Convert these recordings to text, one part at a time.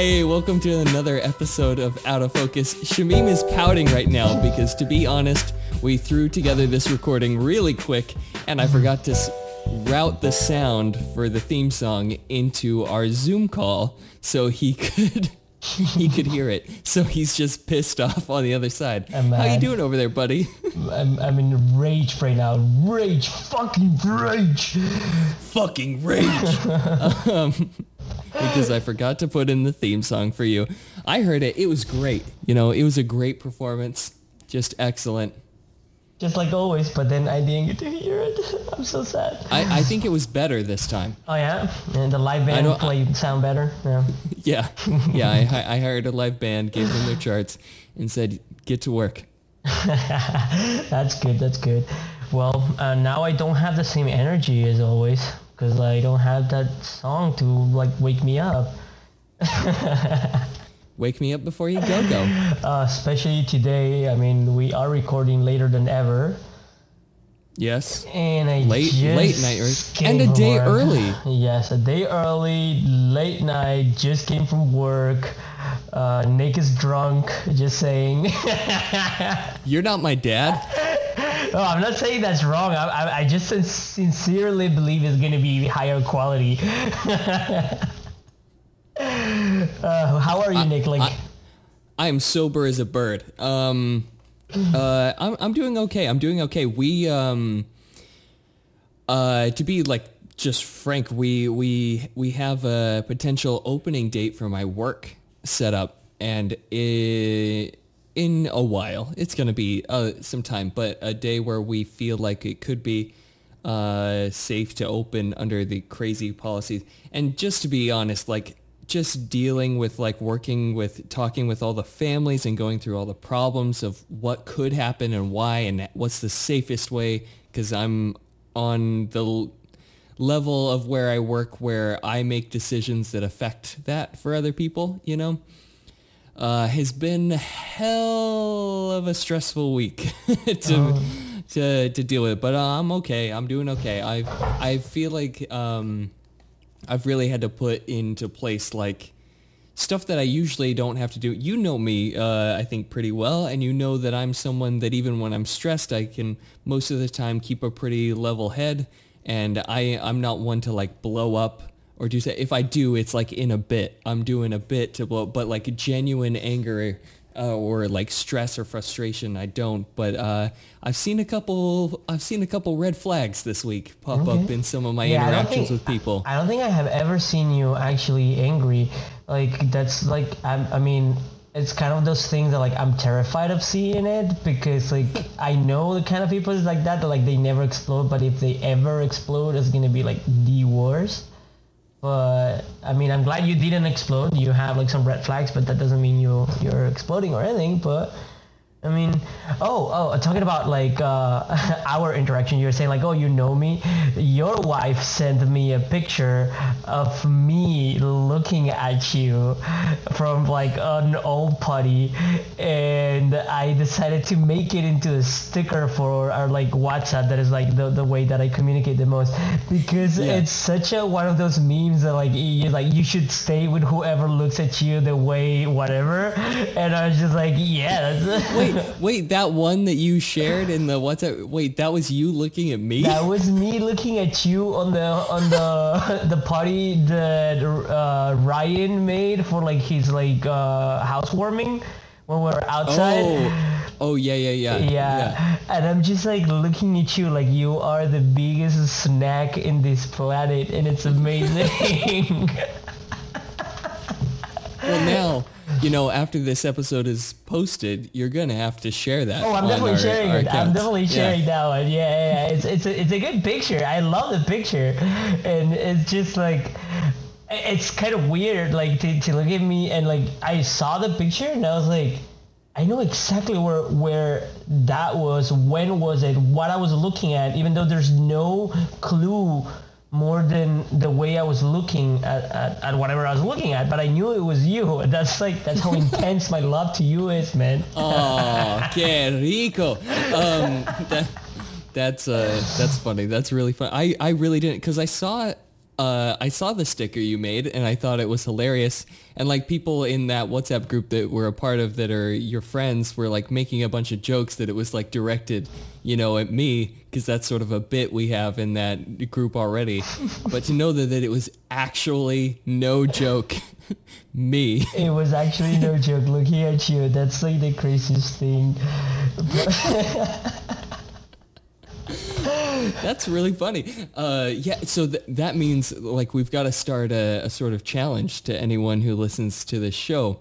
Hey, welcome to another episode of Out of Focus. Shamim is pouting right now because, to be honest, we threw together this recording really quick and I forgot to s- route the sound for the theme song into our Zoom call so he could he could hear it. So he's just pissed off on the other side. How you doing over there, buddy? I'm, I'm in rage right now. Rage. Fucking rage. Fucking rage. um, because I forgot to put in the theme song for you. I heard it. It was great. You know, it was a great performance. Just excellent. Just like always, but then I didn't get to hear it. I'm so sad. I, I think it was better this time. Oh yeah? And the live band played sound better? Yeah. Yeah. Yeah, I, I hired a live band, gave them their charts, and said, get to work. That's good, that's good. Well, uh, now I don't have the same energy as always because I don't have that song to like wake me up. Wake me up before you go go. Uh, especially today, I mean, we are recording later than ever. Yes. And I Late- late night, right? And a day early. Yes, a day early, late night. Just came from work. Uh, Nick is drunk. Just saying. You're not my dad. No, I'm not saying that's wrong. I, I, I just sincerely believe it's gonna be higher quality. uh, how are you, Nick? Like, I- I am sober as a bird. Um, uh, I'm, I'm doing okay. I'm doing okay. We, um, uh, to be like just frank, we, we, we have a potential opening date for my work set up and i in a while, it's going to be, uh, some time, but a day where we feel like it could be, uh, safe to open under the crazy policies. And just to be honest, like just dealing with like working with talking with all the families and going through all the problems of what could happen and why and what's the safest way because I'm on the level of where I work where I make decisions that affect that for other people, you know, uh, has been hell of a stressful week to, to to deal with. But uh, I'm okay. I'm doing okay. I I feel like um, I've really had to put into place like stuff that I usually don't have to do. You know me, uh, I think pretty well, and you know that I'm someone that even when I'm stressed, I can most of the time keep a pretty level head, and I I'm not one to like blow up or do you say If I do, it's like in a bit. I'm doing a bit to blow, but like genuine anger. Uh, or like stress or frustration, I don't. But uh, I've seen a couple. I've seen a couple red flags this week pop up in some of my Yeah, interactions think- with people. I don't think I have ever seen you actually angry. Like that's like I, I mean, it's kind of those things that like I'm terrified of seeing it because like I know the kind of people is like that that like they never explode, but if they ever explode, it's gonna be like the worst. But I mean, I'm glad you didn't explode. You have like some red flags, but that doesn't mean you you're exploding or anything. But I mean, oh, oh, talking about like uh, our interaction, you were saying like, oh, you know me. Your wife sent me a picture of me looking at you from like an old putty, and I decided to make it into a sticker for our like WhatsApp. That is like the, the way that I communicate the most because Yeah. it's such a one of those memes that like you like you should stay with whoever looks at you the way whatever, and I was just like, yeah, that's. Wait, wait, that one that you shared in the WhatsApp. Wait, that was you looking at me. That was me looking at you on the on the the party that uh, Ryan made for like his like uh, housewarming when we were outside. oh, oh yeah, yeah, yeah, Yeah. and I'm just like looking at you like you are the biggest snack in this planet, and it's amazing. Well, now you know. After this episode is posted, you're gonna have to share that. Oh, I'm definitely our- sharing our it. I'm accounts. definitely Yeah. sharing that one. Yeah, yeah, yeah. It's it's a, it's a good picture. I love the picture, and it's just like it's kind of weird, like to, to look at me and like I saw the picture and I was like, I know exactly where where that was, when was it, what I was looking at, even though there's no clue more than the way I was looking at, at, at whatever I was looking at, but I knew it was you. That's like that's how intense my love to you is, man. Oh, que rico. Um, that, that's uh, that's funny. That's really fun. I, I really didn't because I saw uh, I saw the sticker you made and I thought it was hilarious. And like people in that WhatsApp group that we're a part of that are your friends were like making a bunch of jokes that it was like directed, you know, at me because that's sort of a bit we have in that group already. but to know that, that it was actually no joke, me. It was actually no joke. Looking at you, that's like the craziest thing. That's really funny. Uh, yeah, so th- that means like we've got to start a, a sort of challenge to anyone who listens to this show.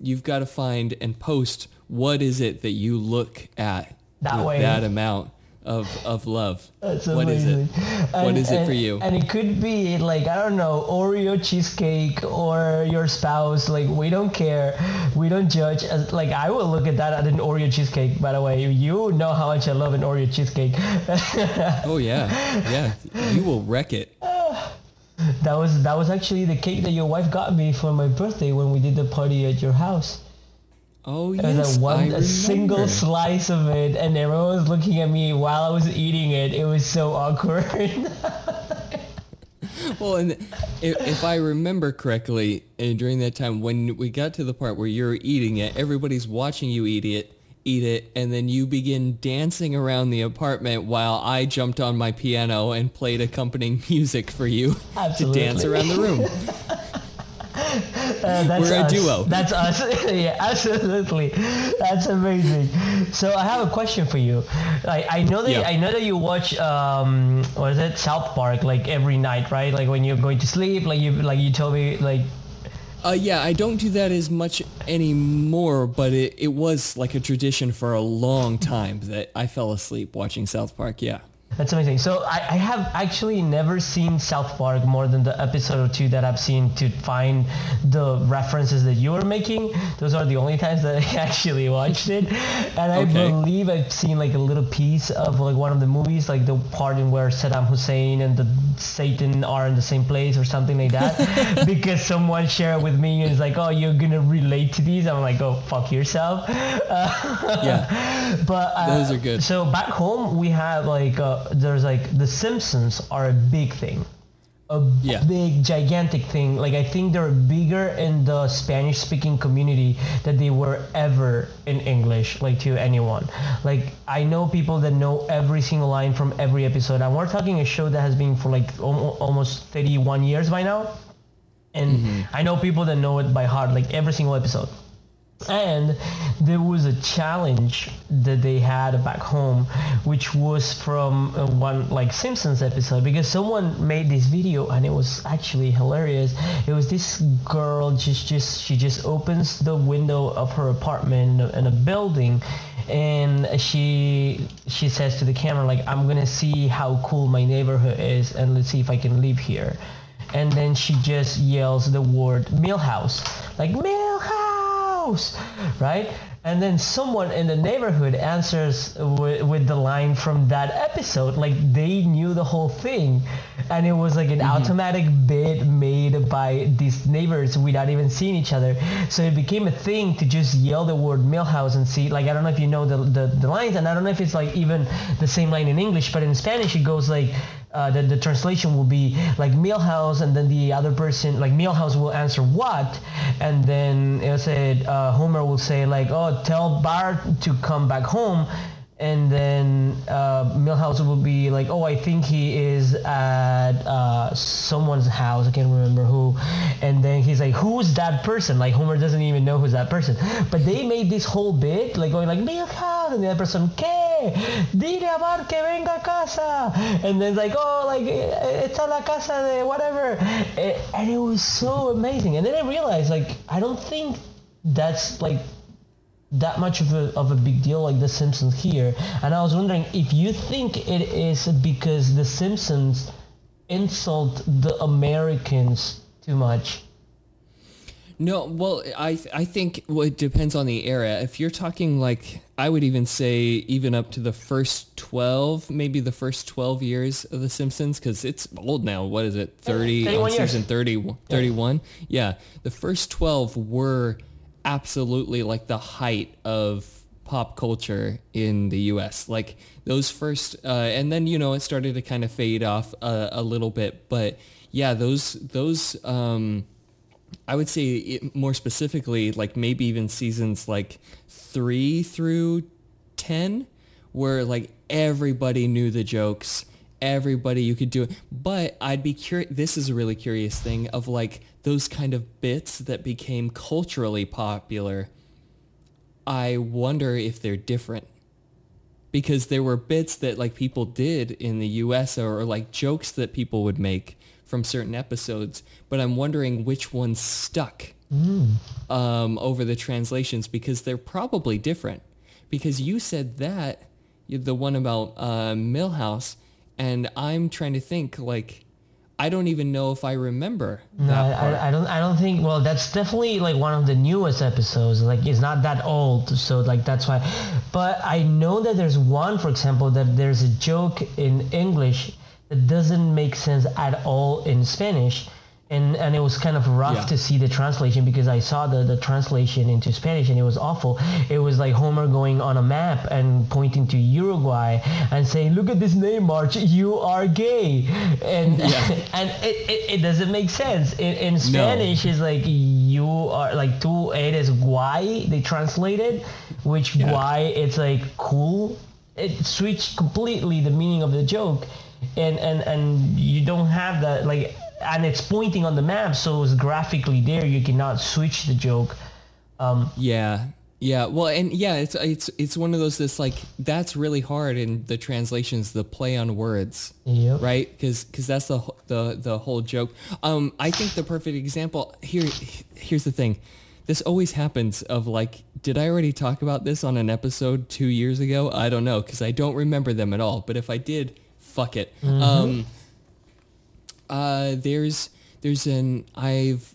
You've got to find and post what is it that you look at That with way. that amount of of love. That's What is it? amazing. What And- it for you? And it could be like I don't know Oreo cheesecake or your spouse. Like we don't care, we don't judge. As- Like I will look at that at an Oreo cheesecake. By the way, you know how much I love an Oreo cheesecake. Oh yeah, yeah. You will wreck it. that was that was actually the cake that your wife got me for my birthday when we did the party at your house. Oh yes, a one I a single slice of it, and everyone was looking at me while I was eating it. It was so awkward. Well, and if, if I remember correctly, uh, during that time when we got to the part where you're eating it, everybody's watching you eat it, eat it, and then you begin dancing around the apartment while I jumped on my piano and played accompanying music for you to dance around the room. Uh, that's We're a us. duo. That's us. yeah, absolutely. That's amazing. So I have a question for you. I, I know that Yeah. I know that you watch um what is it South Park like every night, right? Like when you're going to sleep, like you like you told me like Uh, yeah, I don't do that as much anymore, but it, it was like a tradition for a long time that I fell asleep watching South Park. Yeah. That's amazing. So I, I have actually never seen South Park more than the episode or two that I've seen to find the references that you were making. Those are the only times that I actually watched it. And I Okay. believe I've seen like a little piece of like one of the movies, like the part in where Saddam Hussein and the Satan are in the same place or something like that. because someone shared with me and it's like, oh, you're going to relate to these. I'm like, oh, fuck yourself. Yeah. But uh, Those are good. So back home we have like uh, there's like the Simpsons are a big thing, a Yeah. big gigantic thing. Like I think they're bigger in the Spanish speaking community than they were ever in English, like to anyone. Like I know people that know every single line from every episode, and we're talking a show that has been for like al- almost 31 years by now. And mm-hmm. I know people that know it by heart, like every single episode and there was a challenge that they had back home which was from uh, one like simpsons episode because someone made this video and it was actually hilarious. It was this girl just just she just opens the window of her apartment in a, in a building and she she says to the camera like i'm gonna see how cool my neighborhood is and let's see if i can live here. And then she just yells the word milhouse like milhouse right? And then someone in the neighborhood answers with, with the line from that episode like they knew the whole thing. And it was like an mm-hmm. automatic bid made by these neighbors without even seeing each other. So it became a thing to just yell the word milhouse and see like i don't know if you know the, the, the lines and i don't know if it's like even the same line in english but in spanish it goes like uh, the, the translation will be like Milhouse and then the other person like Milhouse will answer what and then it said uh, Homer will say like oh tell Bart to come back home and then uh, Milhouse will be like oh I think he is at uh, someone's house. I can't remember who. And then he's like who's that person? Like Homer doesn't even know who's that person. But they made this whole bit like going like Milhouse and the other person ¿qué? dile a Bart que venga a casa. And then like oh like eh, it's a la casa de whatever. Eh, and it was so amazing. And then I realized like I don't think that's like that much of a, of a big deal like the Simpsons here and I was wondering if you think it is because the Simpsons insult the Americans too much No, well, I I think well, it depends on the era. If you're talking like, I would even say even up to the first 12, maybe the first 12 years of The Simpsons, because it's old now. What is it? 30, 31 on season 30, 31? Yeah. The first 12 were absolutely like the height of pop culture in the U.S. Like those first, uh, and then, you know, it started to kind of fade off a, a little bit, but yeah, those those um, I would say it, more specifically, like maybe even seasons like three through ten, where like everybody knew the jokes, everybody you could do it. But I'd be curious. This is a really curious thing of like those kind of bits that became culturally popular. I wonder if they're different because there were bits that like people did in the US or, or like jokes that people would make from certain episodes, but I'm wondering which ones stuck um, over the translations because they're probably different. Because you said that, the one about uh, Milhouse, and I'm trying to think like, I don't even know if I remember No. I, I don't. I don't think. Well, that's definitely like one of the newest episodes. Like, it's not that old, so like that's why. But I know that there's one, for example, that there's a joke in English that doesn't make sense at all in Spanish, and and it was kind of rough Yeah. to see the translation because I saw the the translation into Spanish and it was awful. It was like Homer going on a map and pointing to Uruguay and saying, "Look at this name, Marge. You are gay," and and it, it, it doesn't make sense. In, in Spanish, it's like you are like tú eres guay. They translated, which Yeah. guay it's like cool. It switched completely the meaning of the joke, and and and you don't have that like. And it's pointing on the map, so it's graphically there. You cannot switch the joke. Um, Yeah. Yeah. Well, and yeah, it's it's it's one of those that's like that's really hard in the translations, the play on words, Yep. right? Because because that's the the the whole joke. Um, I think the perfect example here here's the thing. This always happens of like, did I already talk about this on an episode two years ago? I don't know because I don't remember them at all. But if I did, fuck it. Um, uh, there's there's an I've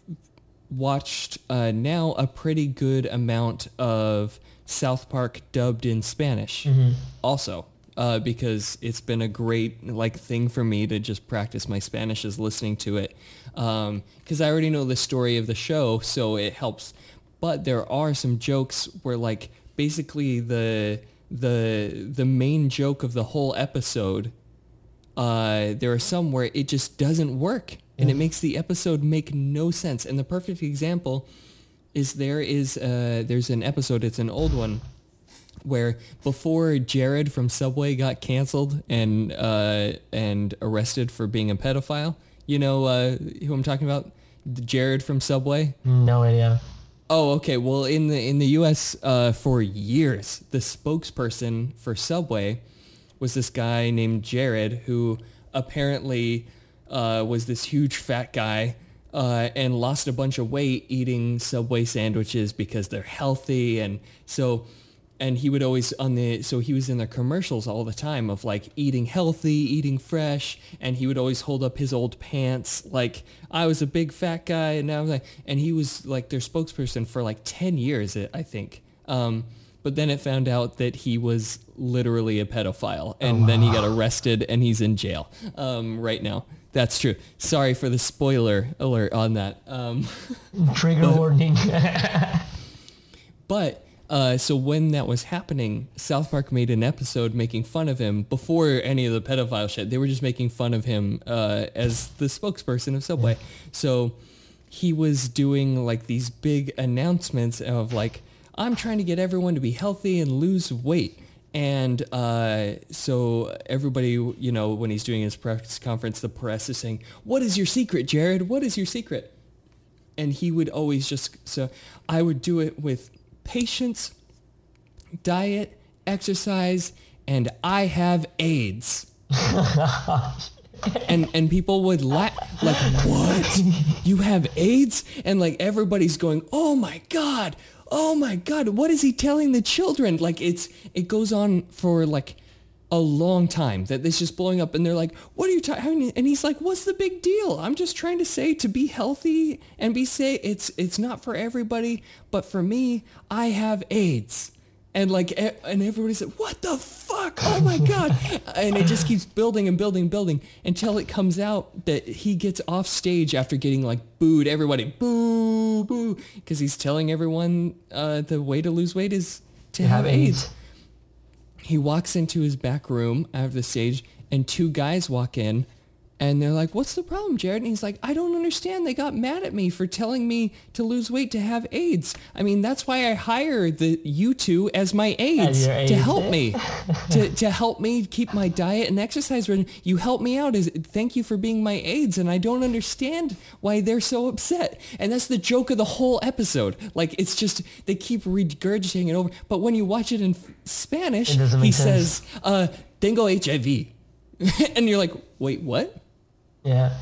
watched uh, now a pretty good amount of South Park dubbed in Spanish. Also, uh, because it's been a great like thing for me to just practice my Spanish is listening to it. Because I already know the story of the show, so it helps. But there are some jokes where like basically the the the main joke of the whole episode uh, there are some where it just doesn't work and it makes the episode make no sense. And the perfect example is there is uh, there's an episode, it's an old one, where before Jared from Subway got canceled and uh, and arrested for being a pedophile, you know uh, who I'm talking about, Jared from Subway. no idea. Oh, okay. Well, in the in the U.S. Uh, for years, the spokesperson for Subway was this guy named Jared, who apparently uh, was this huge fat guy uh, and lost a bunch of weight eating Subway sandwiches because they're healthy, and so. And he would always on the so he was in the commercials all the time of like eating healthy, eating fresh, and he would always hold up his old pants like I was a big fat guy, and now I'm like, and he was like their spokesperson for like ten years, I think. Um, but then it found out that he was literally a pedophile, and then he got arrested, and he's in jail um, right now. That's true. Sorry for the spoiler alert on that. Um, Trigger warning. But uh, so when that was happening, South Park made an episode making fun of him before any of the pedophile shit. They were just making fun of him uh, as the spokesperson of Subway. So he was doing like these big announcements of like, I'm trying to get everyone to be healthy and lose weight. And uh, so everybody, you know, when he's doing his press conference, the press is saying, what is your secret, Jared? What is your secret? and he would always just so I would do it with patience, diet, exercise, and I have AIDS. and and people would laugh like what you have AIDS and like everybody's going oh my god oh my god what is he telling the children? Like it's it goes on for like a long time that this is blowing up and they're like what are you talking and he's like what's the big deal? I'm just trying to say to be healthy and be safe it's it's not for everybody but for me i have aids and like and everybody said what the fuck? Oh my god. And it just keeps building and building and building until it comes out that he gets off stage after getting like booed everybody. Boo boo. Because he's telling everyone uh, the way to lose weight is to have, AIDS. He walks into his back room out of the stage and two guys walk in And they're like, "What's the problem, Jared?" And he's like, "I don't understand. They got mad at me for telling me to lose weight to have AIDS. I mean, that's why I hire the you two as my aides your to aides, help me, to to help me keep my diet and exercise regimen. You help me out. Is thank you for being my aides, and I don't understand why they're so upset. And that's the joke of the whole episode. Like it's just they keep regurgitating it over. But when you watch it in Spanish, It he sense. says, uh, "Tengo HIV," and you're like, "Wait, what?" Yeah.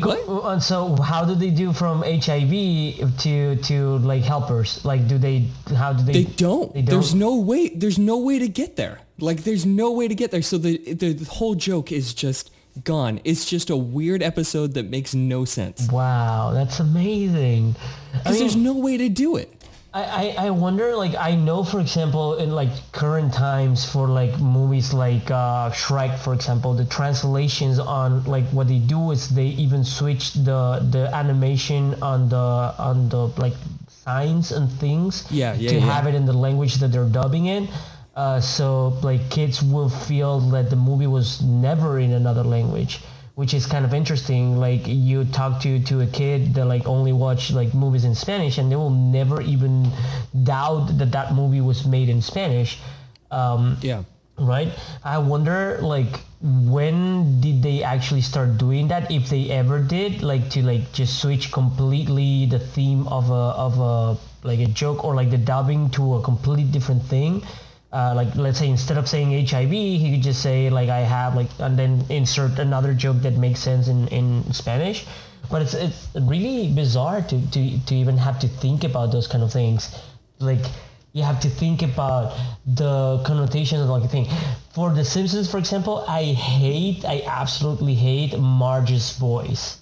Go- and so how do they do from HIV to to like helpers? Like, do they? How do they? They don't. They There's don't? no way. There's no way to get there. Like there's no way to get there. So the the, whole joke is just gone. It's just a weird episode that makes no sense. Wow, that's amazing. I Because there's no way to do it. I, I, I wonder, like, I know, for example, in like current times for like movies like uh, Shrek, for example, the translations on like what they do is they even switch the the animation on the on the like signs and things Yeah, yeah, to yeah. have it in the language that they're dubbing in. Uh, so like kids will feel that the movie was never in another language which is kind of interesting like you talk to to a kid that like only watch like movies in spanish and they will never even doubt that that movie was made in spanish um, Yeah. right i wonder like when did they actually start doing that if they ever did like to like just switch completely the theme of a of a like a joke or like the dubbing to a complete different thing uh, like let's say instead of saying hiv he could just say like i have like and then insert another joke that makes sense in in spanish but it's it's really bizarre to to, to even have to think about those kind of things like you have to think about the connotations of like a thing. For The Simpsons, for example, I hate, I absolutely hate Marge's voice.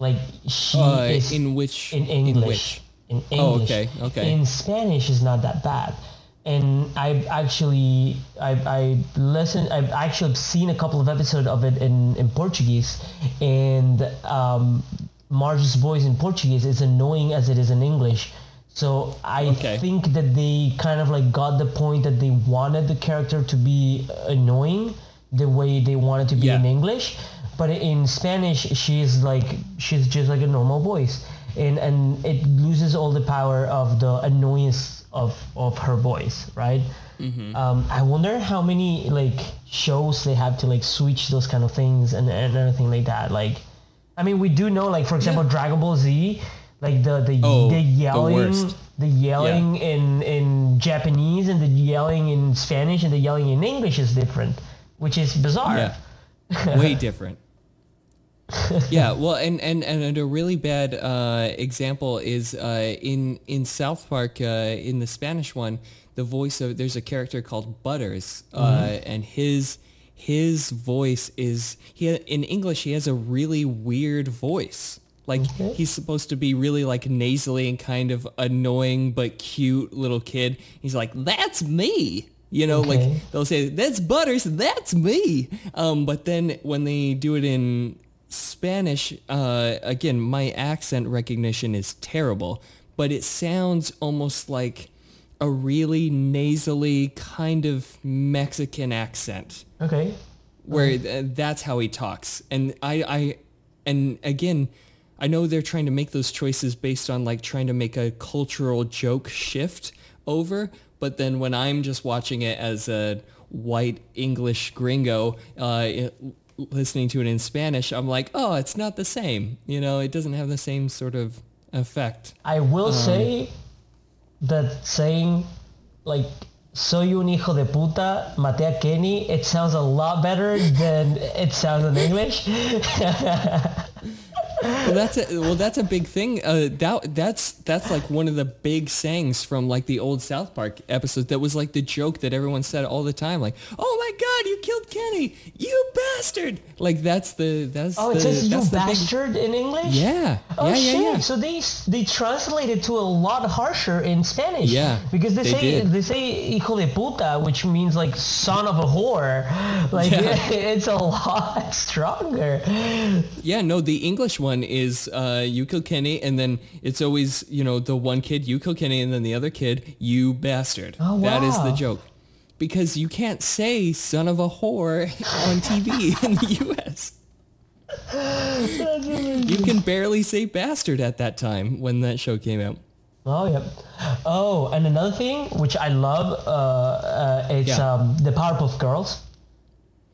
Like she Uh, is in which in English. in English. which? In Oh, English. okay, okay. In Spanish is not that bad. And I've actually I I listened I've actually seen a couple of episodes of it in, in Portuguese and um Marge's voice in Portuguese is annoying as it is in English. So I Okay. think that they kind of like got the point that they wanted the character to be annoying the way they wanted to be Yeah. in English, but in Spanish she's like she's just like a normal voice, and and it loses all the power of the annoyance of of her voice, right? Um, I wonder how many like shows they have to like switch those kind of things and, and everything like that. Like, I mean, we do know like for example Dragon Ball Z, like the the Oh, the the yelling worst. the yelling in in Japanese and the yelling in Spanish and the yelling in English is different, which is bizarre. Yeah. Way different. yeah, well, and, and, and a really bad uh, example is uh, in in South Park uh, in the Spanish one, the voice of there's a character called Butters, uh, and his his voice is he in English he has a really weird voice. Like Okay. he's supposed to be really like nasally and kind of annoying but cute little kid. He's like, "That's me." You know, Okay. like they'll say, "That's Butters, that's me." Um, but then when they do it in Spanish, uh, again, my accent recognition is terrible, but it sounds almost like a really nasally kind of Mexican accent Okay. where th- that's how he talks. And I, I, and again, I know they're trying to make those choices based on like trying to make a cultural joke shift over. But then when I'm just watching it as a white English gringo, uh, it- listening to it in Spanish, I'm like, oh, it's not the same. You know, it doesn't have the same sort of effect. I will Um, say that saying like soy un hijo de puta, maté a Kenny, it sounds a lot better than it sounds in English. well, that's a well, that's a big thing. Uh, that that's that's like one of the big sayings from like the old South Park episodes. That was like the joke that everyone said all the time. Like, "Oh my God, you killed Kenny, you bastard!" Like that's the that's Oh, the it says you the big- bastard in English? yeah, Oh yeah, shit! yeah, yeah. So they they translate it to a lot harsher in Spanish. Yeah, because they, they say did. they say hijo de puta, which means like son of a whore. Like Yeah. it's a lot stronger. Yeah, no, the English one is uh, you kill Kenny, and then it's always you know the one kid you kill Kenny, and then the other kid you bastard. Oh, That is the joke. Because you can't say son of a whore on TV in the U.S. You can barely say bastard at that time when that show came out. Oh yeah. Oh, and another thing which I love, uh, uh, it's Yeah. um, the Powerpuff Girls.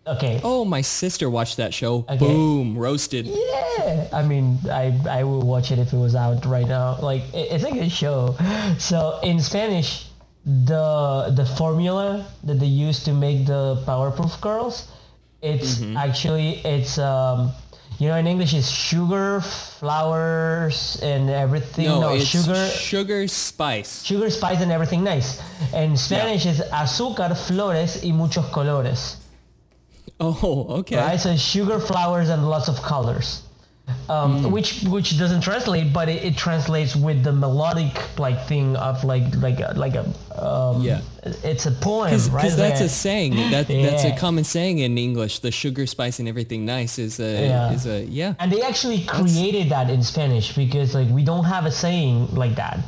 Okay. Oh, my sister watched that show. Okay. Boom, roasted. Yeah, I mean, I I would watch it if it was out right now. Like, it's a good show. So in Spanish, the the formula that they use to make the Powerpuff Girls, it's Mm-hmm. actually it's um, you know, in English it's sugar, flowers, and everything. No, it's sugar, sugar spice. sugar, spice, and everything nice. And Spanish is azúcar, flores, y muchos colores. Oh, okay. right? So sugar, flowers, and lots of colors, um, Hmm. which which doesn't translate, but it, it translates with the melodic like thing of like like a, like a um, Yeah. It's a poem, Because right? that's Like a saying. That that's a common saying in English. The sugar spice and everything nice is a Yeah. is a yeah. and they actually created that in Spanish because like we don't have a saying like that.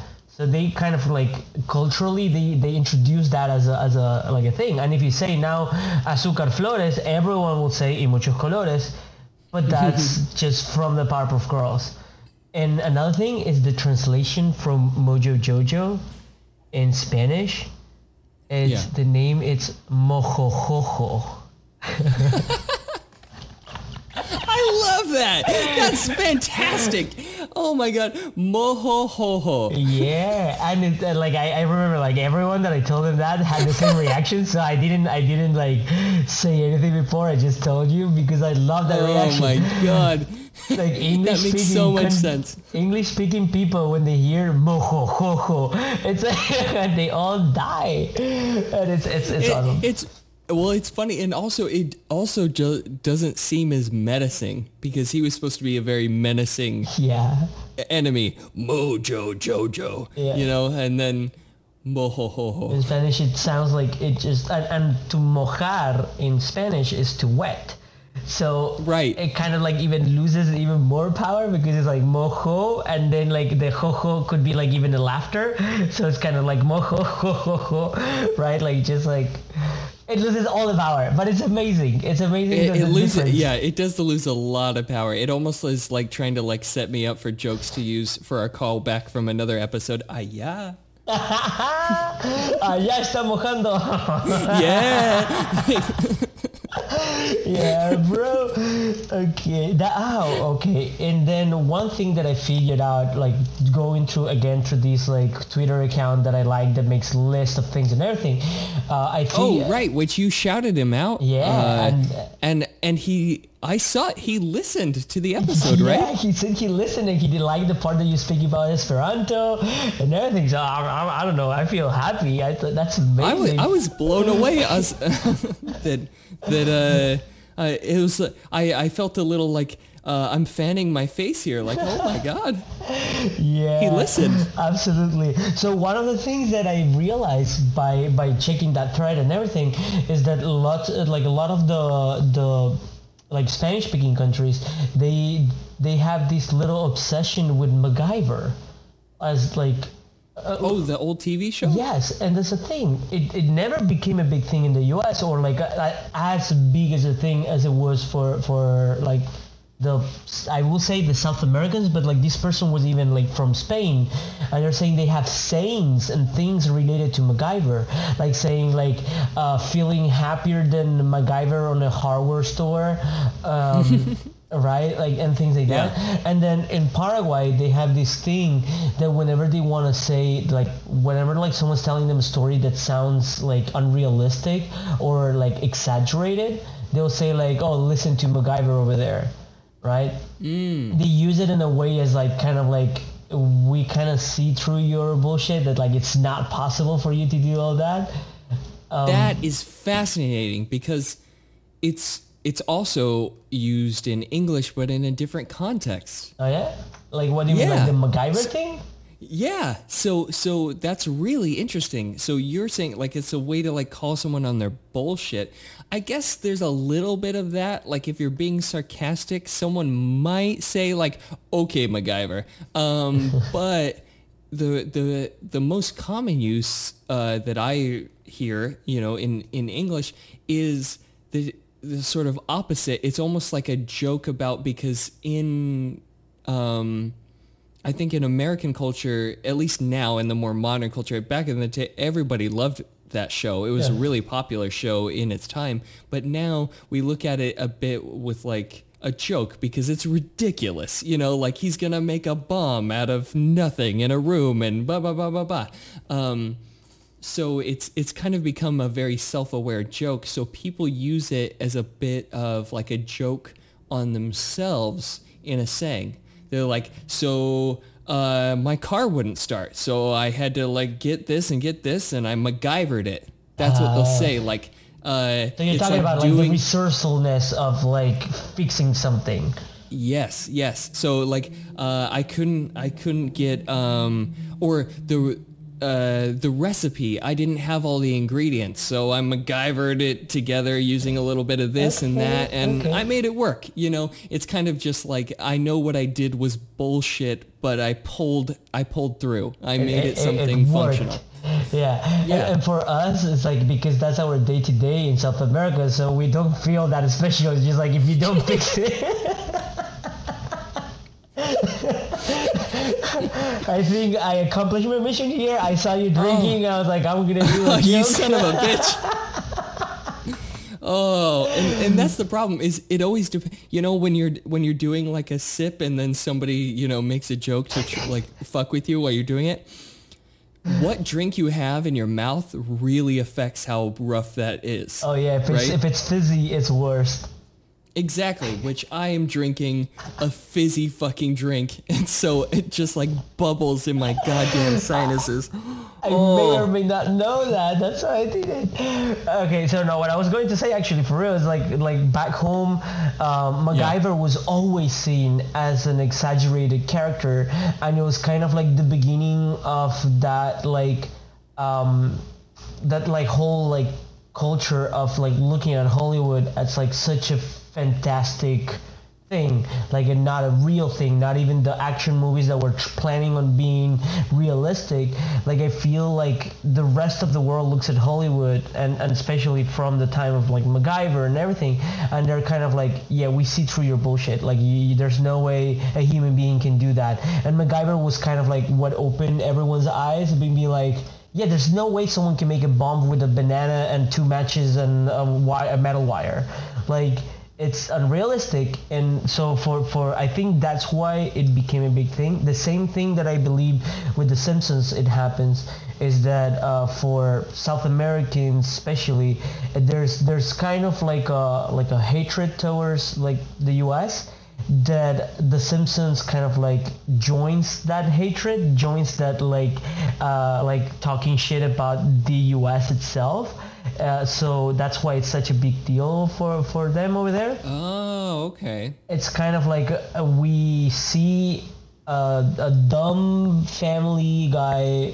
So they kind of like culturally they, they introduced that as a, as a like a thing. And if you say now azúcar flores, everyone will say y muchos colores, but that's just from the Powerpuff Girls. And another thing is the translation from Mojo Jojo in Spanish. It's Yeah. the name. It's Mojojojo. That. That's fantastic. Oh my god, moho ho ho. Yeah, and it, uh, like I, I remember like everyone that I told them that had the same reaction. So I didn't I didn't like say anything before. I just told you because I love that Oh reaction. Oh my god. Like English that makes speaking so much con- sense. English speaking people when they hear mojo ho ho, it's like they all die, and it's it's it's It- awesome. It's well, it's funny, and also it also jo- doesn't seem as menacing because he was supposed to be a very menacing yeah, enemy, Mojo Jojo. Yeah. You know, and then ho. in Spanish it sounds like it just and, and to mojar in Spanish is to wet. So Right. it kind of like even loses even more power because it's like mojo and then like the ho could be like even the laughter. So it's kind of like mojo ho ho ho, right? Like just like it loses all the power, but it's amazing. It's amazing. It, it loses, difference. yeah, it does lose a lot of power. It almost is like trying to like set me up for jokes to use for our callback from another episode. Ah, yeah, ah, ya está mojando. yeah. yeah, bro. Okay. That oh, okay. And then one thing that I figured out, like going through again through this like Twitter account that I like that makes list of things and everything. Uh, I Oh, fig- right, which you shouted him out. Yeah, uh, and- and and he, I saw it. He listened to the episode, Yeah, right? Yeah, he said he listened and he did like the part that you speak about Esperanto and everything. So I, I, I don't know. I feel happy. I thought that's amazing. I was I was blown away. I was, that that uh, uh, it was. uh, I I felt a little like uh, I'm fanning my face here. Like, oh my god. Yeah, He listened. Absolutely. So one of the things that I realized by by checking that thread and everything is that a lot like a lot of the the like Spanish speaking countries they they have this little obsession with MacGyver as like Oh, the old TV show. Yes, and that's a thing. It, it never became a big thing in the U.S. or like uh, as big as a thing as it was for for like the I will say the South Americans, but like this person was even like from Spain, and they're saying they have sayings and things related to MacGyver, like saying like uh, feeling happier than MacGyver on a hardware store. Um, right? Like and things like that. And then in paraguay they have this thing that whenever they want to say like whenever like someone's telling them a story that sounds like unrealistic or like exaggerated they'll say like oh listen to MacGyver over there right mm. they use it in a way as like kind of like we kind of see through your bullshit that like it's not possible for you to do all that that is fascinating because it's it's also used in English, but in a different context. oh yeah like what do you Yeah. mean like the MacGyver thing Yeah, so so that's really interesting. So you're saying like it's a way to like call someone on their bullshit. I guess there's a little bit of that. Like if you're being sarcastic, someone might say like, "Okay, MacGyver," um, but the the the most common use uh, that I hear, you know, in in English is the the sort of opposite. It's almost like a joke about because in um, I think in American culture, at least now in the more modern culture, back in the day, everybody loved that show. It was a really popular show in its time. But now we look at it a bit with like a joke because it's ridiculous. You know, like he's to make a bomb out of nothing in a room and blah, blah, blah, blah, blah. Um, so it's it's kind of become a very self-aware joke. So people use it as a bit of like a joke on themselves in a saying. They're like, so uh, my car wouldn't start, so I had to like get this and get this, and I MacGyvered it. That's what they'll say. Like, uh, So you're it's talking like about like doing the resourcefulness of like fixing something. Yes, yes. So like uh, I couldn't I couldn't get um or the uh, the recipe I didn't have all the ingredients so I MacGyvered it together using a little bit of this and that and okay. I made it work you know it's kind of just like I know what I did was bullshit but I pulled I pulled through I made it, something worked. functional Yeah. Yeah. And, and for us, it's like because that's our day to day in South America, so we don't feel that special. It's just like if you don't fix it. I think I accomplished my mission here. I saw you drinking. Oh. I was like, I'm gonna do a Oh, you son of a bitch. Oh, and, and that's the problem is it always dep- you know when you're when you're doing like a sip and then somebody you know makes a joke to tr- like fuck with you while you're doing it. What drink you have in your mouth really affects how rough that is. Oh yeah, if it's Right? if it's fizzy, it's worse. Exactly, which I am drinking a fizzy fucking drink, and so it just like bubbles in my goddamn sinuses. I Oh. may or may not know that. That's why I did it. Okay, so no, what I was going to say actually for real is like like back home, um, MacGyver was always seen as an exaggerated character, and it was kind of like the beginning of that like um, that like whole like culture of like looking at Hollywood as like such a fantastic thing. Like and not a real thing not even the action movies that were planning on being realistic. Like i feel like the rest of the world looks at hollywood and, and especially from the time of like MacGyver and everything and they're kind of like yeah we see through your bullshit. Like you, there's no way a human being can do that. And MacGyver was kind of like what opened everyone's eyes and being like yeah, there's no way someone can make a bomb with a banana and two matches and a, wi- a metal wire. Like it's unrealistic, and so for for I think that's why it became a big thing. The same thing that I believe with The Simpsons, it happens is that uh, for South Americans, especially, there's there's kind of like a like a hatred towards like the U.S that the simpsons kind of like joins that hatred joins that like uh, like talking shit about the us itself uh, so that's why it's such a big deal for for them over there Oh, okay. it's kind of like uh, we see uh, a dumb family guy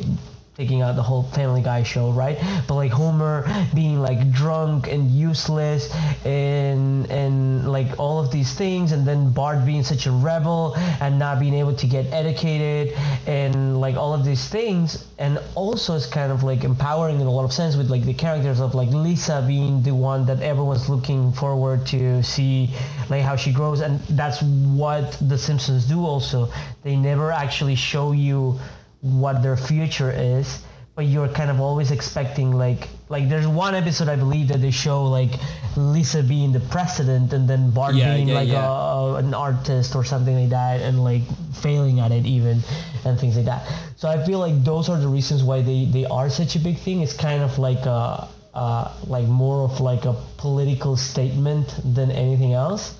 taking out the whole family guy show right? But like homer being like drunk and useless and and like all of these things and then bart being such a rebel and not being able to get educated and like all of these things and also it's kind of like empowering in a lot of sense with like the characters of like lisa being the one that everyone's looking forward to see like how she grows and that's what the simpsons do also. They never actually show you what their future is but you're kind of always expecting like like there's one episode i believe that they show like lisa being the president and then bart Yeah, being yeah, like yeah. A, an artist or something like that and like failing at it even and things like that. So i feel like those are the reasons why they they are such a big thing. It's kind of like a uh, like more of like a political statement than anything else.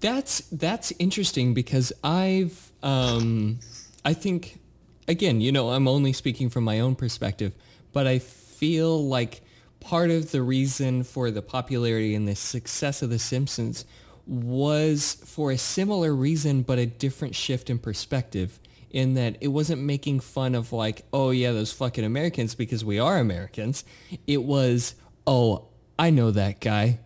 That's that's interesting because I've um, I think again, you know, I'm only speaking from my own perspective, but I feel like part of the reason for the popularity and the success of The Simpsons was for a similar reason but a different shift in perspective in that it wasn't making fun of like, oh yeah, those fucking Americans because we are Americans. It was, oh, I know that guy.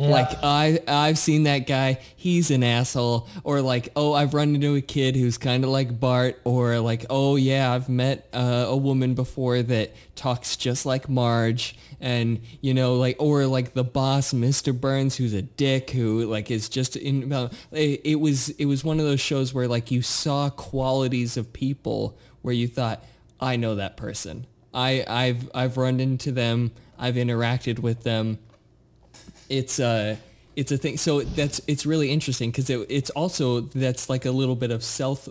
Yeah. Like I I've seen that guy. He's an asshole. Or like oh I've run into a kid who's kind of like Bart. Or like oh yeah I've met uh, a woman before that talks just like Marge. And you know like or like the boss Mr. Burns who's a dick who like is just in. It, it was it was one of those shows where like you saw qualities of people where you thought I know that person. I I've I've run into them. I've interacted with them it's a it's a thing. So that's it's really interesting because it, it's also that's like a little bit of self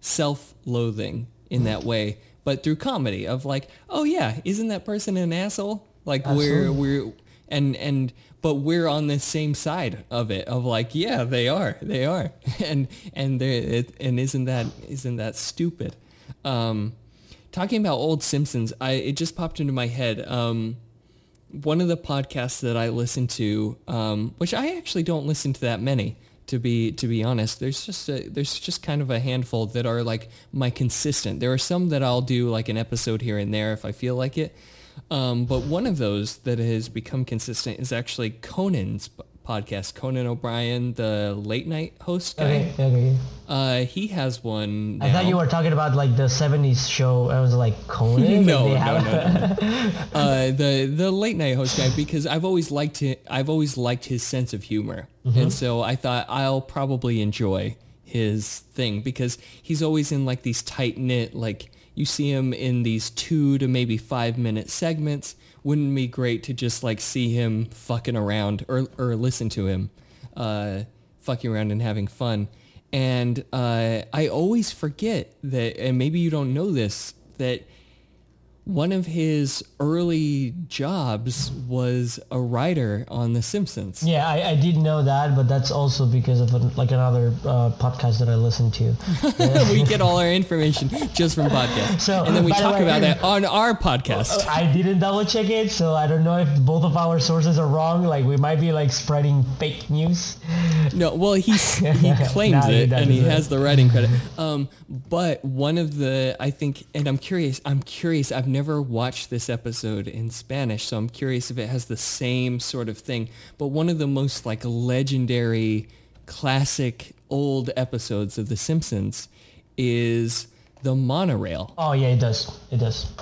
self loathing in that way, but through comedy of like, oh yeah, isn't that person an asshole? Like we're we're and and but we're on the same side of it of like yeah they are they are and and they and isn't that isn't that stupid um talking about old simpsons i it just popped into my head um one of the podcasts that I listen to, um, which I actually don't listen to that many, to be to be honest. There's just a, there's just kind of a handful that are like my consistent. There are some that I'll do like an episode here and there if I feel like it. Um, but one of those that has become consistent is actually Conan's podcast. Conan O'Brien, the late night host guy. Okay, okay. Uh, he has one. I thought you were talking about like the '70s show. I was like Conan. no, no, have- no, no. uh, the the late night host guy because I've always liked it. I've always liked his sense of humor, and so I thought I'll probably enjoy his thing because he's always in like these tight knit like you see him in these two to maybe five minute segments. Wouldn't be great to just like see him fucking around or or listen to him uh, fucking around and having fun? And uh, I always forget that, and maybe you don't know this, that one of his early jobs was a writer on The Simpsons. Yeah, I, I did know that, but that's also because of an, like another uh, podcast that I listen to. we get all our information just from podcasts. So, and then we talk way- about that on our podcast. I didn't double check it, so I don't know if both of our sources are wrong. Like we might be like spreading fake news. No, well, he he claims No, it, and he doesn't. has the writing credit. Um, but one of the, I think, and I'm curious. I'm curious. I've never watched this episode in Spanish, so I'm curious if it has the same sort of thing. But one of the most like legendary, classic old episodes of The Simpsons is the monorail. Oh yeah, it does. It does.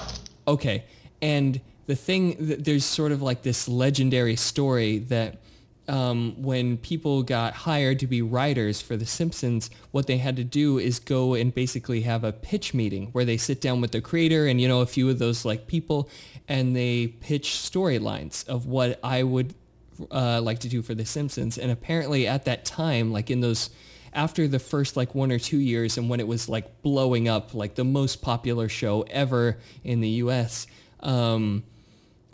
Okay. And the thing, th- there's sort of like this legendary story that um, when people got hired to be writers for The Simpsons, what they had to do is go and basically have a pitch meeting where they sit down with the creator and, you know, a few of those like people and they pitch storylines of what I would uh, like to do for The Simpsons. And apparently at that time, like in those after the first like one or two years and when it was like blowing up, like the most popular show ever in the U.S., um,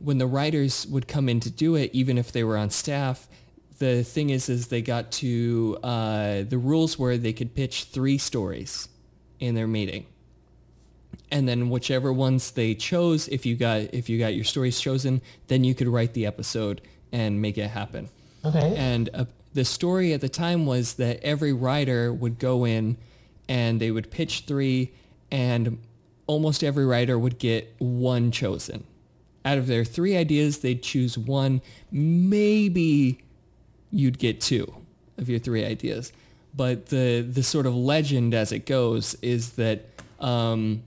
when the writers would come in to do it, even if they were on staff, the thing is, is they got to uh, the rules were they could pitch three stories in their meeting, and then whichever ones they chose, if you got if you got your stories chosen, then you could write the episode and make it happen. Okay. And uh, the story at the time was that every writer would go in and they would pitch three and almost every writer would get one chosen. Out of their three ideas, they'd choose one. Maybe you'd get two of your three ideas. But the, the sort of legend as it goes is that um,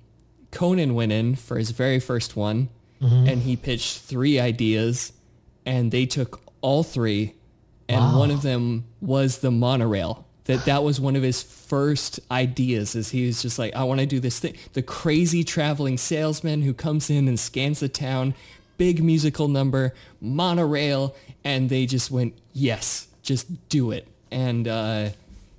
Conan went in for his very first one and he pitched three ideas and they took all three and Wow. one of them was the monorail that that was one of his first ideas is he was just like i want to do this thing the crazy traveling salesman who comes in and scans the town big musical number monorail and they just went yes just do it and uh,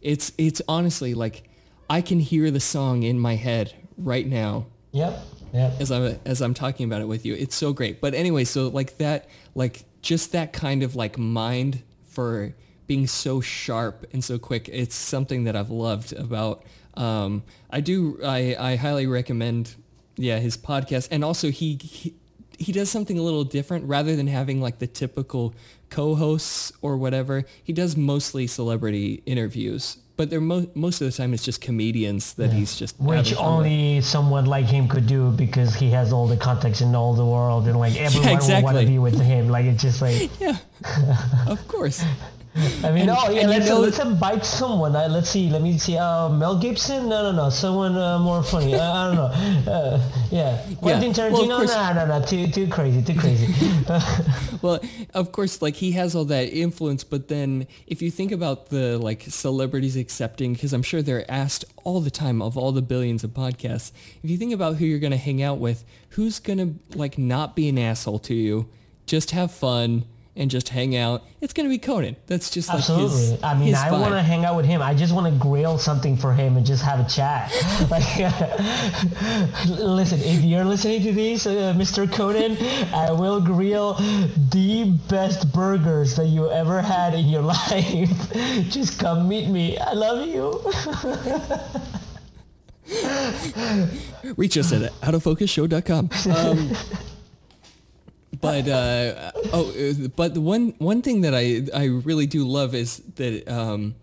it's it's honestly like i can hear the song in my head right now Yep. Yep. as I'm as I'm talking about it with you. It's so great. But anyway, so like that, like just that kind of like mind for being so sharp and so quick. It's something that I've loved about. Um, I do. I I highly recommend. Yeah, his podcast, and also he. he he does something a little different rather than having like the typical co-hosts or whatever. He does mostly celebrity interviews but they're mo- most of the time it's just comedians that he's just Which fun with. only someone like him could do because he has all the contacts in all the world and like everyone will want to be with him. Like it's just like Yeah, of course. I mean, oh yeah, let's know- let's invite someone. Uh, let's see. Let me see. Uh, Mel Gibson? No, no, no. Someone uh, more funny. Uh, I don't know. Uh, yeah. Quentin Well, of Tarantino? course- no, no, no. Too too crazy. Too crazy. Well, of course, like he has all that influence, but then if you think about the like celebrities accepting, because I'm sure they're asked all the time of all the billions of podcasts. If you think about who you're gonna hang out with, who's gonna like not be an asshole to you, just have fun and just hang out, it's gonna be Conan. That's just like Absolutely. his. I mean, I want to hang out with him. I just want to grill something for him and just have a chat. like, listen, if you're listening to this, uh, Mr. Conan, I will grill the best burgers that you ever had in your life. just come meet me. I love you. reach us at outoffocusshow.com. Um, but uh, oh, but one one thing that I I really do love is that um,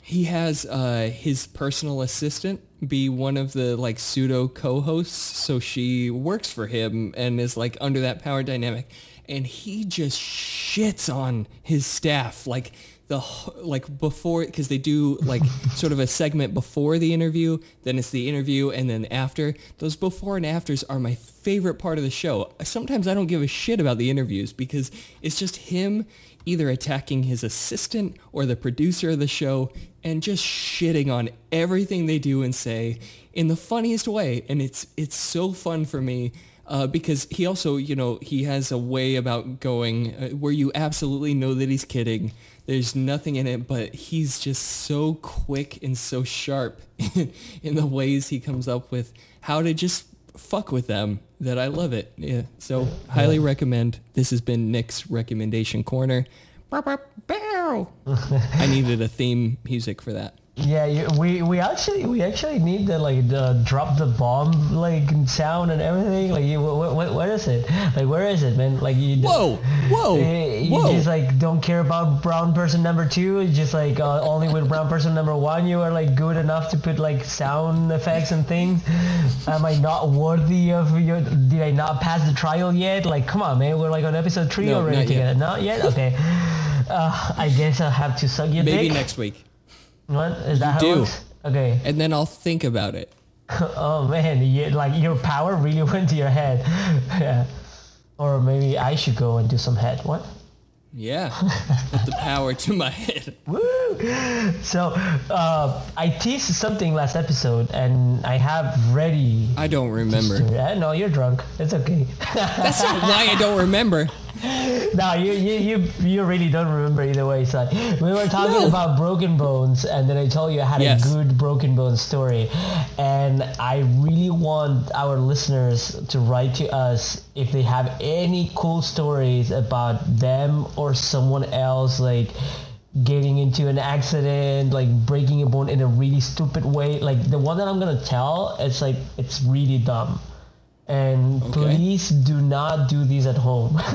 he has uh, his personal assistant be one of the like pseudo co-hosts, so she works for him and is like under that power dynamic, and he just shits on his staff. Like the like before because they do like sort of a segment before the interview then it's the interview and then after. Those before and afters are my favorite part of the show. Sometimes i don't give a shit about the interviews because it's just him either attacking his assistant or the producer of the show and just shitting on everything they do and say in the funniest way. And it's it's so fun for me uh, because he also, you know, he has a way about going uh, where you absolutely know that he's kidding. There's nothing in it, but he's just so quick and so sharp in the ways he comes up with how to just fuck with them that I love it. Yeah. So highly recommend. This has been Nick's recommendation corner. I needed a theme music for that. Yeah, you, we we actually we actually need the like the drop the bomb like sound and everything. Like, you, what, what, what is it? Like, where is it, man? Like, you Whoa, whoa, Eh, you whoa. just like don't care about brown person number two. It's just like uh, only with brown person number one you are like good enough to put like sound effects and things. Am I not worthy of your? Did I not pass the trial yet? Like, come on, man. We're like on episode three No, already not yet. together. Not yet. Okay. Uh, I guess I'll have to suck your Maybe dick. next week. What is that? How do. works? Okay. And then I'll think about it. Oh man, you, like your power really went to your head. yeah. Or maybe I should go and do some head. What? Yeah. Put the power to my head. Woo! So uh, I teased something last episode, and I have ready. I don't remember. Yeah, no, you're drunk. It's okay. That's not why I don't remember. no, you, you you you really don't remember either way. So we were talking No. about Broken Bones, and then I told you I had Yes. a good Broken Bones story, and I really want our listeners to write to us if they have any cool stories about them or someone else, like getting into an accident, like breaking a bone in a really stupid way. Like the one that I'm gonna tell, it's like it's really dumb. And Okay. please do not do these at home.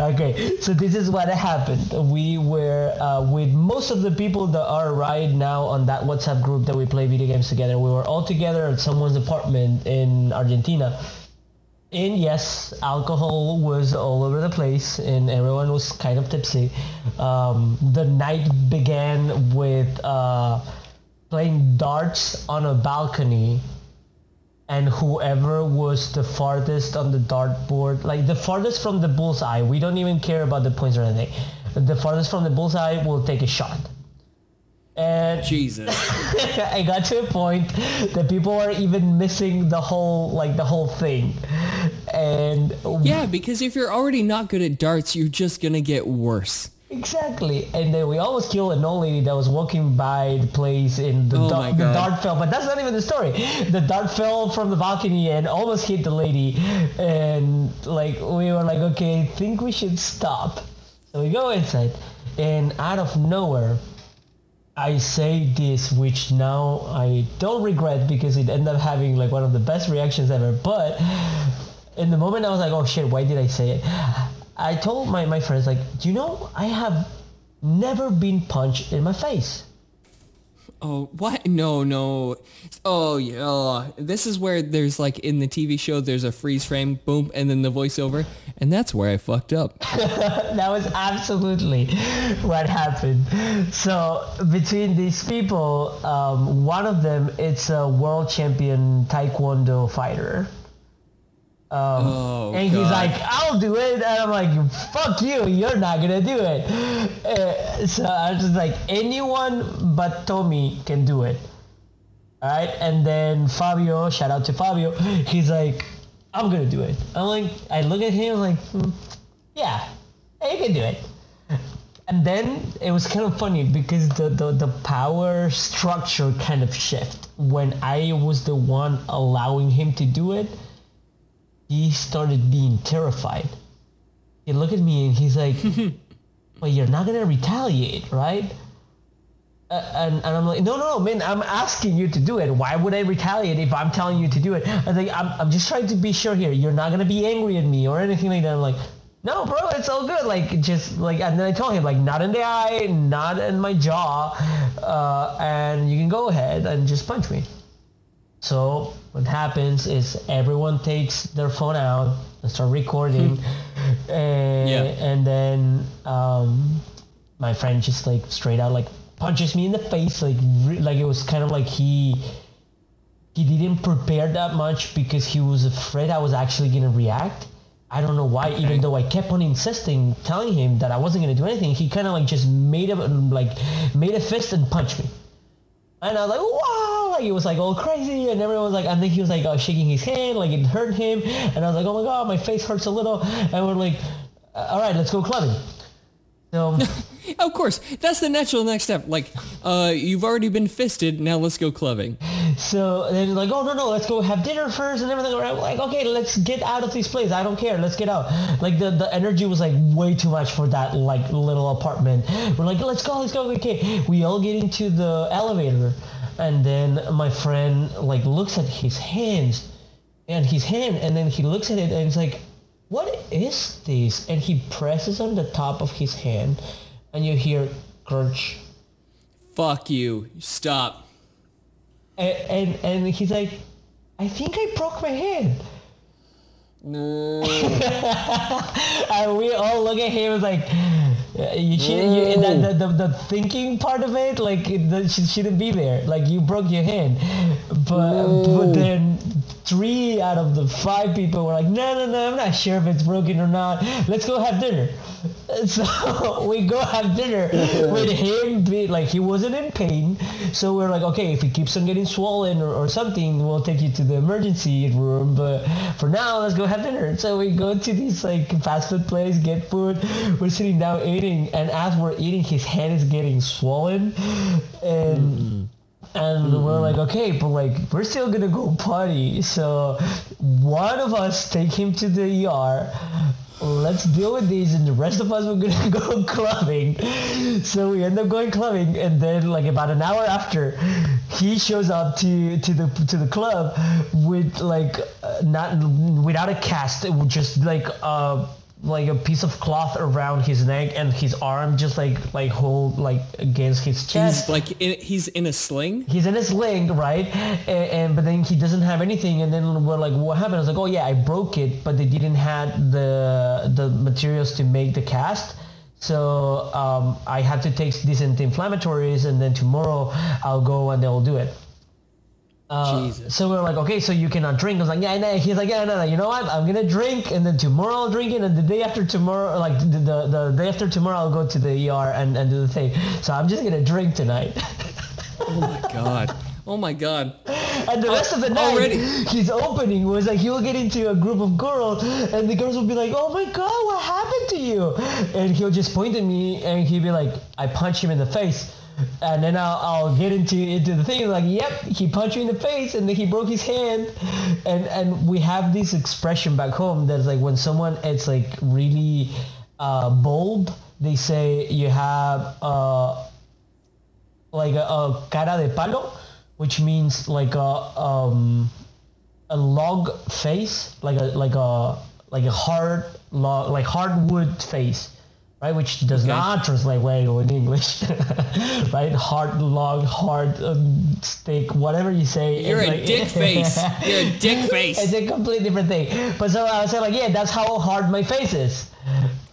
okay, so this is what happened. We were uh, with most of the people that are right now on that WhatsApp group that we play video games together. We were all together at someone's apartment in Argentina. And yes, alcohol was all over the place, and everyone was kind of tipsy. Um, the night began with uh, playing darts on a balcony and whoever was the farthest on the dartboard, like the farthest from the bullseye, we don't even care about the points or anything. The farthest from the bullseye will take a shot. And Jesus. I got to a point that people are even missing the whole, like the whole thing. And Yeah, because if you're already not good at darts, you're just gonna get worse. Exactly, and then we almost killed an old lady that was walking by the place, and the, Oh da- the dart fell. But that's not even the story. The dart fell from the balcony and almost hit the lady, and like we were like, okay, I think we should stop. So we go inside, and out of nowhere, I say this, which now I don't regret because it ended up having like one of the best reactions ever. But in the moment, I was like, oh shit, why did I say it? I told my, my friends, like, do you know, I have never been punched in my face. Oh, what? No, no. Oh, yeah. This is where there's like in the TV show, there's a freeze frame, boom, and then the voiceover. And that's where I fucked up. that was absolutely what happened. So between these people, um, one of them, it's a world champion taekwondo fighter. Um, Oh, and he's God. like, I'll do it. And I'm like, fuck you, you're not going to do it. Uh, so I was just like, anyone but Tommy can do it. All right. And then Fabio, shout out to Fabio, he's like, I'm going to do it. I'm like, I look at him like, hmm, yeah, you can do it. And then it was kind of funny because the, the, the power structure kind of shift. When I was the one allowing him to do it, he started being terrified. He looked at me and he's like, "But you're not gonna retaliate, right?" Uh, and, and I'm like, "No, no, no, man! I'm asking you to do it. Why would I retaliate if I'm telling you to do it?" I think I'm, I'm just trying to be sure here. You're not gonna be angry at me or anything like that. I'm like, "No, bro, it's all good. Like, just like." And then I told him, like, not in the eye, not in my jaw, uh, and you can go ahead and just punch me. So what happens is everyone takes their phone out and start recording, and, Yeah. and then um, my friend just like straight out like punches me in the face, like re- like it was kind of like he he didn't prepare that much because he was afraid I was actually gonna react. I don't know why, even though I kept on insisting, telling him that I wasn't gonna do anything, he kind of like just made a like made a fist and punched me. And I was like, wow, like it was like all crazy, and everyone was like, and then he was like uh, shaking his hand, like it hurt him, and I was like, oh my god, my face hurts a little, and we're like, all right, let's go clubbing. So Of course, that's the natural next step. Like, uh, you've already been fisted, now let's go clubbing. So then like, oh no no, let's go have dinner first and everything. I'm like, okay, let's get out of this place. I don't care. Let's get out. Like the, the energy was like way too much for that like little apartment. We're like, let's go, let's go. Okay, we all get into the elevator, and then my friend like looks at his hands, and his hand, and then he looks at it and he's like, what is this? And he presses on the top of his hand, and you hear crunch. Fuck you. Stop. And, and and he's like, I think I broke my hand. No. and we all look at him like, you should, you, the, the, the, the thinking part of it, like, it should- shouldn't be there. Like, you broke your hand. But, but then three out of the five people were like, no, no, no, I'm not sure if it's broken or not. Let's go have dinner. So we go have dinner with him, be, like, he wasn't in pain. So we're like, okay, if he keeps on getting swollen or, or something, we'll take you to the emergency room. But for now, let's go have dinner. So we go to this like fast food place, get food. We're sitting down eating, and as we're eating, his hand is getting swollen, and. And we're like, okay, but like, we're still gonna go party. So one of us take him to the ER. Let's deal with these, and the rest of us we're gonna go clubbing. So we end up going clubbing, and then like about an hour after, he shows up to to the to the club with like uh, not without a cast, just like uh like a piece of cloth around his neck and his arm just like like hold like against his chest He's like, in, he's in a sling? he's in a sling, right? And, and but then he doesn't have anything, and then we're like, what happened? I was like, oh yeah, I broke it, but they didn't have the the materials to make the cast. So um, I had to take these anti-inflammatories, and then tomorrow I'll go and they'll do it. Uh, Jesus. So we are like, okay, so you cannot drink. I was like, yeah, no. He's like, yeah, no, no. You know what? I'm gonna drink, and then tomorrow I'll drink it, and the day after tomorrow, like the the, the day after tomorrow, I'll go to the ER and, and do the thing. So I'm just gonna drink tonight. Oh my god. Oh my god. And the rest of the night, already. his opening was like he'll get into a group of girls, and the girls will be like, "Oh my god, what happened to you?" And he'll just point at me, and he'll be like, "I punched him in the face." And then I'll, I'll get into into the thing like, "Yep, he punched me in the face, and then he broke his hand." And and we have this expression back home that's like when someone it's like really uh, bold, they say you have. Uh, like a, a cara de palo, which means like a um, a log face, like a like a like a hard log, like hardwood face, right? Which does Okay. not translate well in English, right? Hard, long, hard um, steak, whatever you say. You're a like- dick face. You're a dick face. it's a completely different thing. But so I was like, yeah, that's how hard my face is.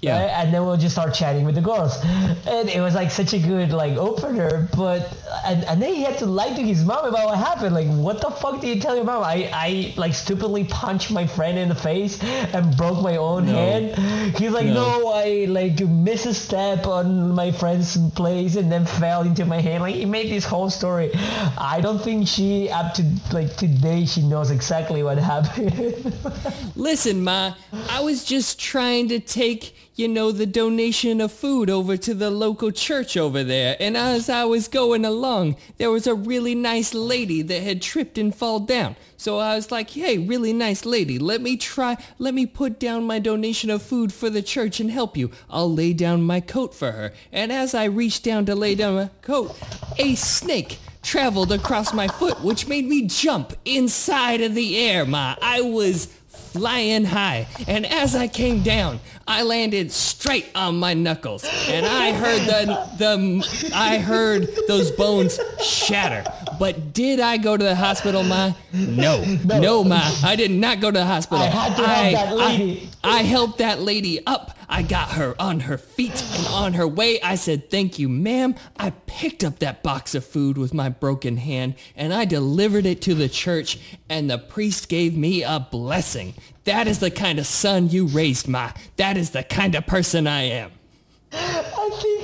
Yeah. Right? And then we'll just start chatting with the girls. And it was like such a good like opener, but and, and then he had to lie to his mom about what happened. Like, what the fuck did you tell your mom? I, I like stupidly punched my friend in the face and broke my own No. hand. He's like, No. no, I like missed a step on my friend's place and then fell into my hand. Like he made this whole story. I don't think she up to like today she knows exactly what happened. Listen, Ma, I was just trying to take, you know, the donation of food over to the local church over there. And as I was going along, there was a really nice lady that had tripped and fall down. So I was like, hey, really nice lady, let me try, let me put down my donation of food for the church and help you. I'll lay down my coat for her. And as I reached down to lay down my coat, a snake traveled across my foot, which made me jump inside of the air, Ma. I was flying high. And as I came down, I landed straight on my knuckles. And I heard the, the I heard those bones shatter. But did I go to the hospital, Ma? No. No, Ma. I did not go to the hospital. I had to help that I- lady. I helped that lady up. I got her on her feet and on her way. I said, thank you, ma'am. I picked up that box of food with my broken hand and I delivered it to the church and the priest gave me a blessing. That is the kind of son you raised, Ma. That is the kind of person I am. I think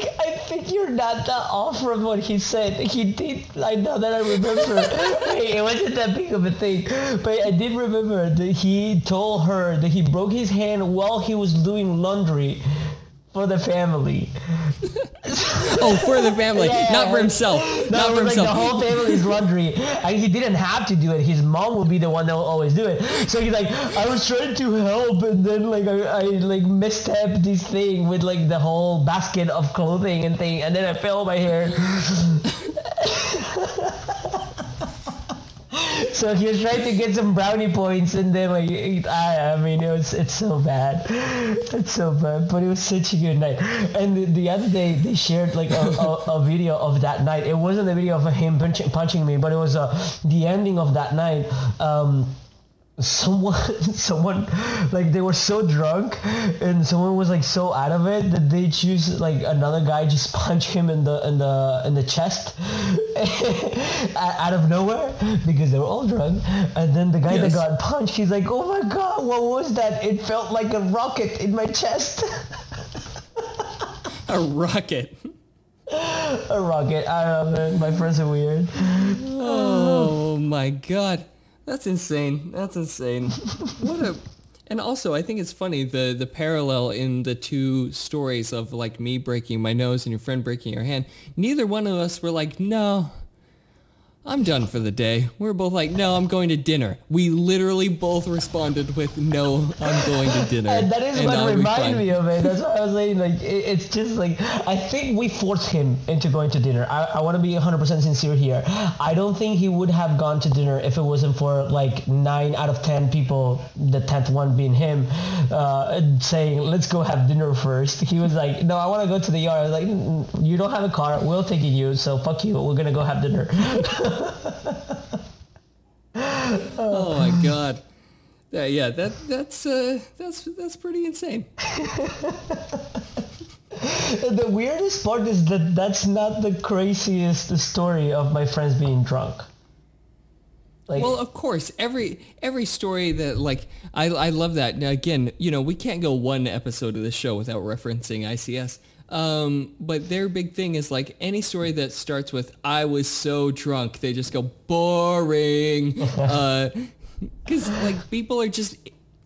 think you're not that off from what he said. He did. I know that I remember. Hey, it wasn't that big of a thing, but I did remember that he told her that he broke his hand while he was doing laundry for the family. Oh, for the family, Yeah. not for himself. No, not for like the himself. whole family's laundry, and he didn't have to do it. His mom would be the one that will always do it. So he's like, I was trying to help, and then like I, I like misstepped this thing with like the whole basket of clothing and thing, and then I fell on my hair. So he was trying to get some brownie points, and then like I, I mean, it was it's so bad, it's so bad. But it was such a good night. And the, the other day they shared like a, a, a video of that night. It wasn't a video of him punching, punching me, but it was uh, the ending of that night. Um, someone someone like they were so drunk and someone was like so out of it that they choose like another guy just punch him in the in the in the chest out of nowhere because they were all drunk and then the guy Yes. that got punched he's like oh my god what was that it felt like a rocket in my chest A rocket. a rocket i don't know man my friends are weird Oh my god. That's insane. That's insane. What a and also I think it's funny the the parallel in the two stories of like me breaking my nose and your friend breaking your hand. Neither one of us were like, "No. I'm done for the day." We are both like, "No, I'm going to dinner." We literally both responded with, "No, I'm going to dinner." And that is and what reminded me of it. That's what I was saying. Like, it, it's just like, I think we forced him into going to dinner. I, I want to be 100% sincere here. I don't think he would have gone to dinner if it wasn't for like 9 out of 10 people, the 10th one being him, uh, saying, let's go have dinner first. He was like, no, I want to go to the yard. I was like, "Mm, mm, you don't have a car. We'll take you. So fuck you. We're going to go have dinner. Oh my god. Yeah, yeah, that that's uh that's that's pretty insane. the weirdest part is that that's not the craziest story of my friends being drunk. Like, Well, of course, every every story that like I I love that. Now again, you know, we can't go one episode of the show without referencing ICS. Um, but their big thing is like any story that starts with "I was so drunk," they just go boring, uh, because like people are just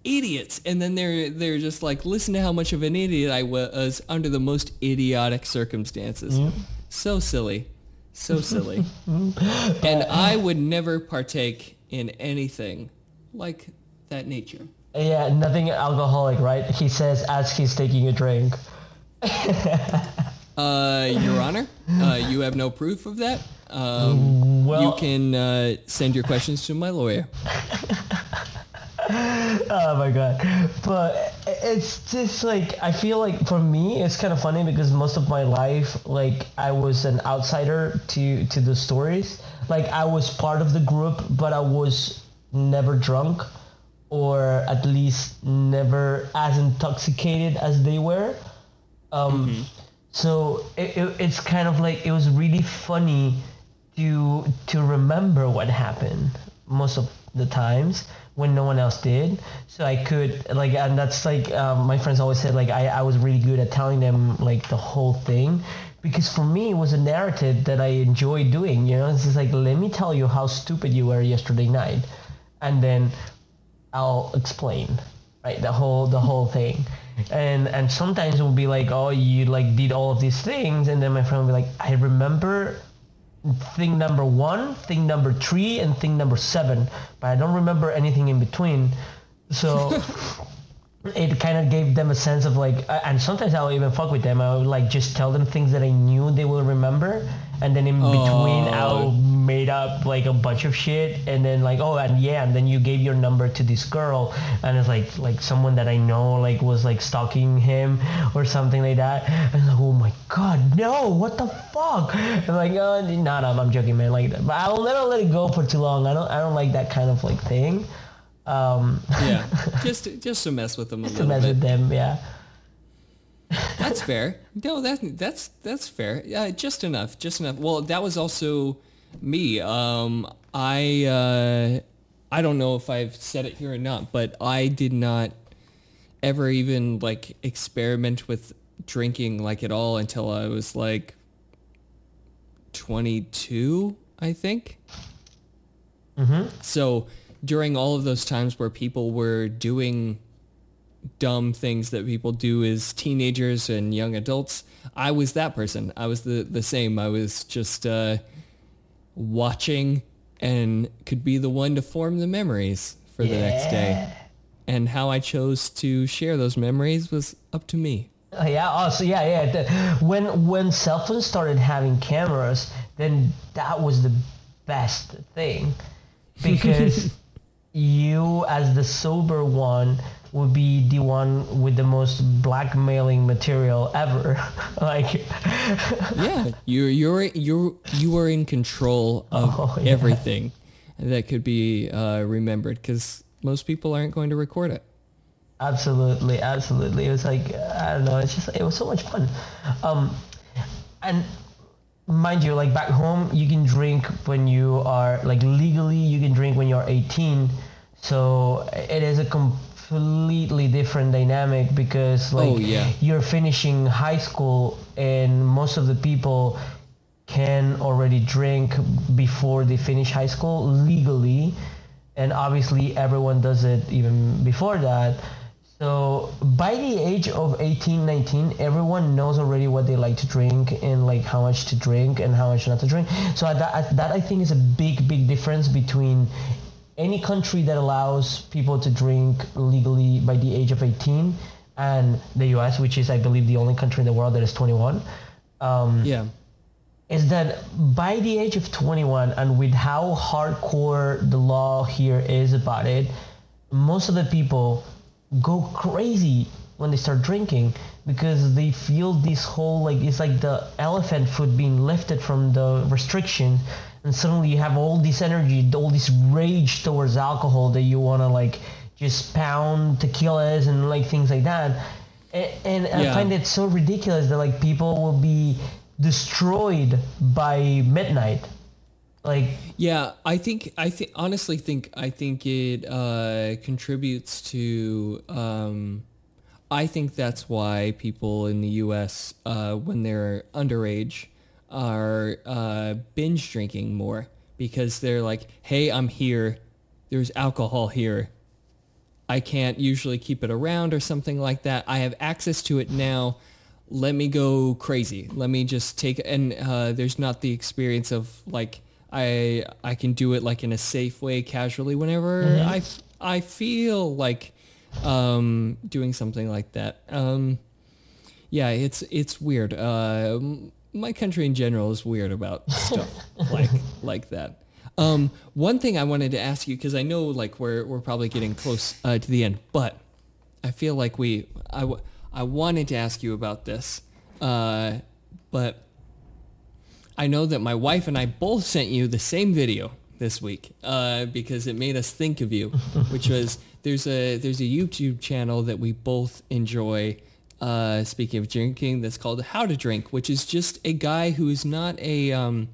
idiots, and then they're they're just like, listen to how much of an idiot I was under the most idiotic circumstances. So silly, so silly, and I would never partake in anything like that nature. yeah, nothing alcoholic, right? He says as he's taking a drink. Uh, Your Honor, uh, you have no proof of that. Um, Well- you can uh, send your questions to my lawyer. Oh my god! But it's just like I feel like for me it's kind of funny because most of my life like I was an outsider to to the stories. Like I was part of the group, but I was never drunk, or at least never as intoxicated as they were. Um, mm-hmm. So it, it, it's kind of like it was really funny to to remember what happened most of the times when no one else did. So I could like, and that's like um, my friends always said like I, I was really good at telling them like the whole thing because for me it was a narrative that I enjoy doing. You know, it's just like let me tell you how stupid you were yesterday night, and then I'll explain right the whole the whole thing. And and sometimes it would be like, oh, you like did all of these things, and then my friend would be like, I remember thing number one, thing number three, and thing number seven, but I don't remember anything in between. So it kind of gave them a sense of like, and sometimes I'll even fuck with them. I would like just tell them things that I knew they will remember, and then in between oh. I'll made up like a bunch of shit. And then like oh and yeah and then you gave your number to this girl. And it's like like someone that I know like was like stalking him or something like that. And like oh my god no what the fuck? And like oh no no I'm joking man. Like but I'll never let it go for too long. I don't I don't like that kind of like thing. Um yeah. Just just to mess with them a little to mess bit. with them yeah that's fair. No, that's that's that's fair. Yeah, just enough, just enough. Well, that was also me. Um, I uh, I don't know if I've said it here or not, but I did not ever even like experiment with drinking like at all until I was like 22, I think. Mm-hmm. So during all of those times where people were doing dumb things that people do as teenagers and young adults. I was that person. I was the, the same. I was just uh, watching and could be the one to form the memories for the yeah. next day. And how I chose to share those memories was up to me. Uh, yeah. Also, yeah, yeah. The, when when cell phones started having cameras, then that was the best thing because you, as the sober one, would be the one with the most blackmailing material ever. like Yeah, you're you're you're you are in control of oh, yeah. everything that could be uh, remembered because most people aren't going to record it. Absolutely, absolutely. It was like I don't know. It's just it was so much fun, um, and mind you, like back home, you can drink when you are like legally. You can drink when you're 18. So it is a com- completely different dynamic because oh, like oh, yeah. you're finishing high school and most of the people can already drink before they finish high school legally and obviously everyone does it even before that so by the age of 18 19 everyone knows already what they like to drink and like how much to drink and how much not to drink so that, that i think is a big big difference between any country that allows people to drink legally by the age of 18 and the US, which is, I believe, the only country in the world that is 21. Um, yeah. Is that by the age of 21 and with how hardcore the law here is about it, most of the people go crazy when they start drinking because they feel this whole like it's like the elephant foot being lifted from the restriction and suddenly you have all this energy, all this rage towards alcohol that you want to like just pound tequilas and like things like that. And, and yeah. I find it so ridiculous that like people will be destroyed by midnight. Like yeah, I think I think honestly think I think it uh, contributes to. Um, I think that's why people in the U.S. Uh, when they're underage are uh, binge drinking more because they're like, hey, I'm here. There's alcohol here. I can't usually keep it around or something like that. I have access to it now. Let me go crazy. Let me just take and uh, there's not the experience of like I I can do it like in a safe way, casually whenever mm-hmm. I I feel like um, doing something like that. Um, yeah, it's it's weird. Uh, my country in general is weird about stuff like like that. Um, one thing I wanted to ask you because I know like we're we're probably getting close uh, to the end, but I feel like we I, w- I wanted to ask you about this, uh, but I know that my wife and I both sent you the same video this week uh, because it made us think of you, which was there's a there's a YouTube channel that we both enjoy. Uh, speaking of drinking, that's called How to Drink, which is just a guy who is not a um,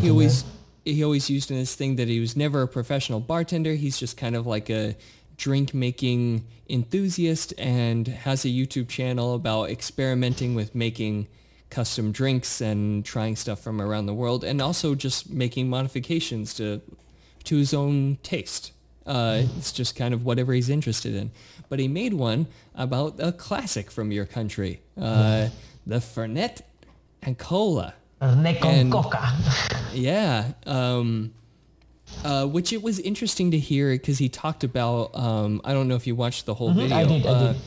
he always he always used in this thing that he was never a professional bartender. He's just kind of like a drink making enthusiast and has a YouTube channel about experimenting with making custom drinks and trying stuff from around the world and also just making modifications to to his own taste. Uh, it's just kind of whatever he's interested in. But he made one about a classic from your country, uh, the Fernet and Cola. And- coca. Yeah. Um, uh, which it was interesting to hear because he talked about. Um, I don't know if you watched the whole video. Mm-hmm. I did, I uh, did.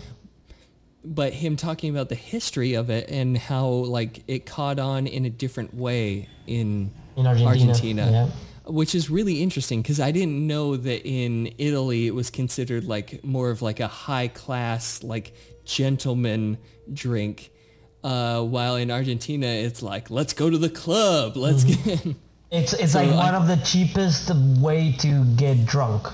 But him talking about the history of it and how like it caught on in a different way in In Argentina, yeah. Which is really interesting because I didn't know that in Italy it was considered like more of like a high class like gentleman drink, uh, while in Argentina it's like let's go to the club, let's Mm-hmm. get. It's it's So like I- one of the cheapest way to get drunk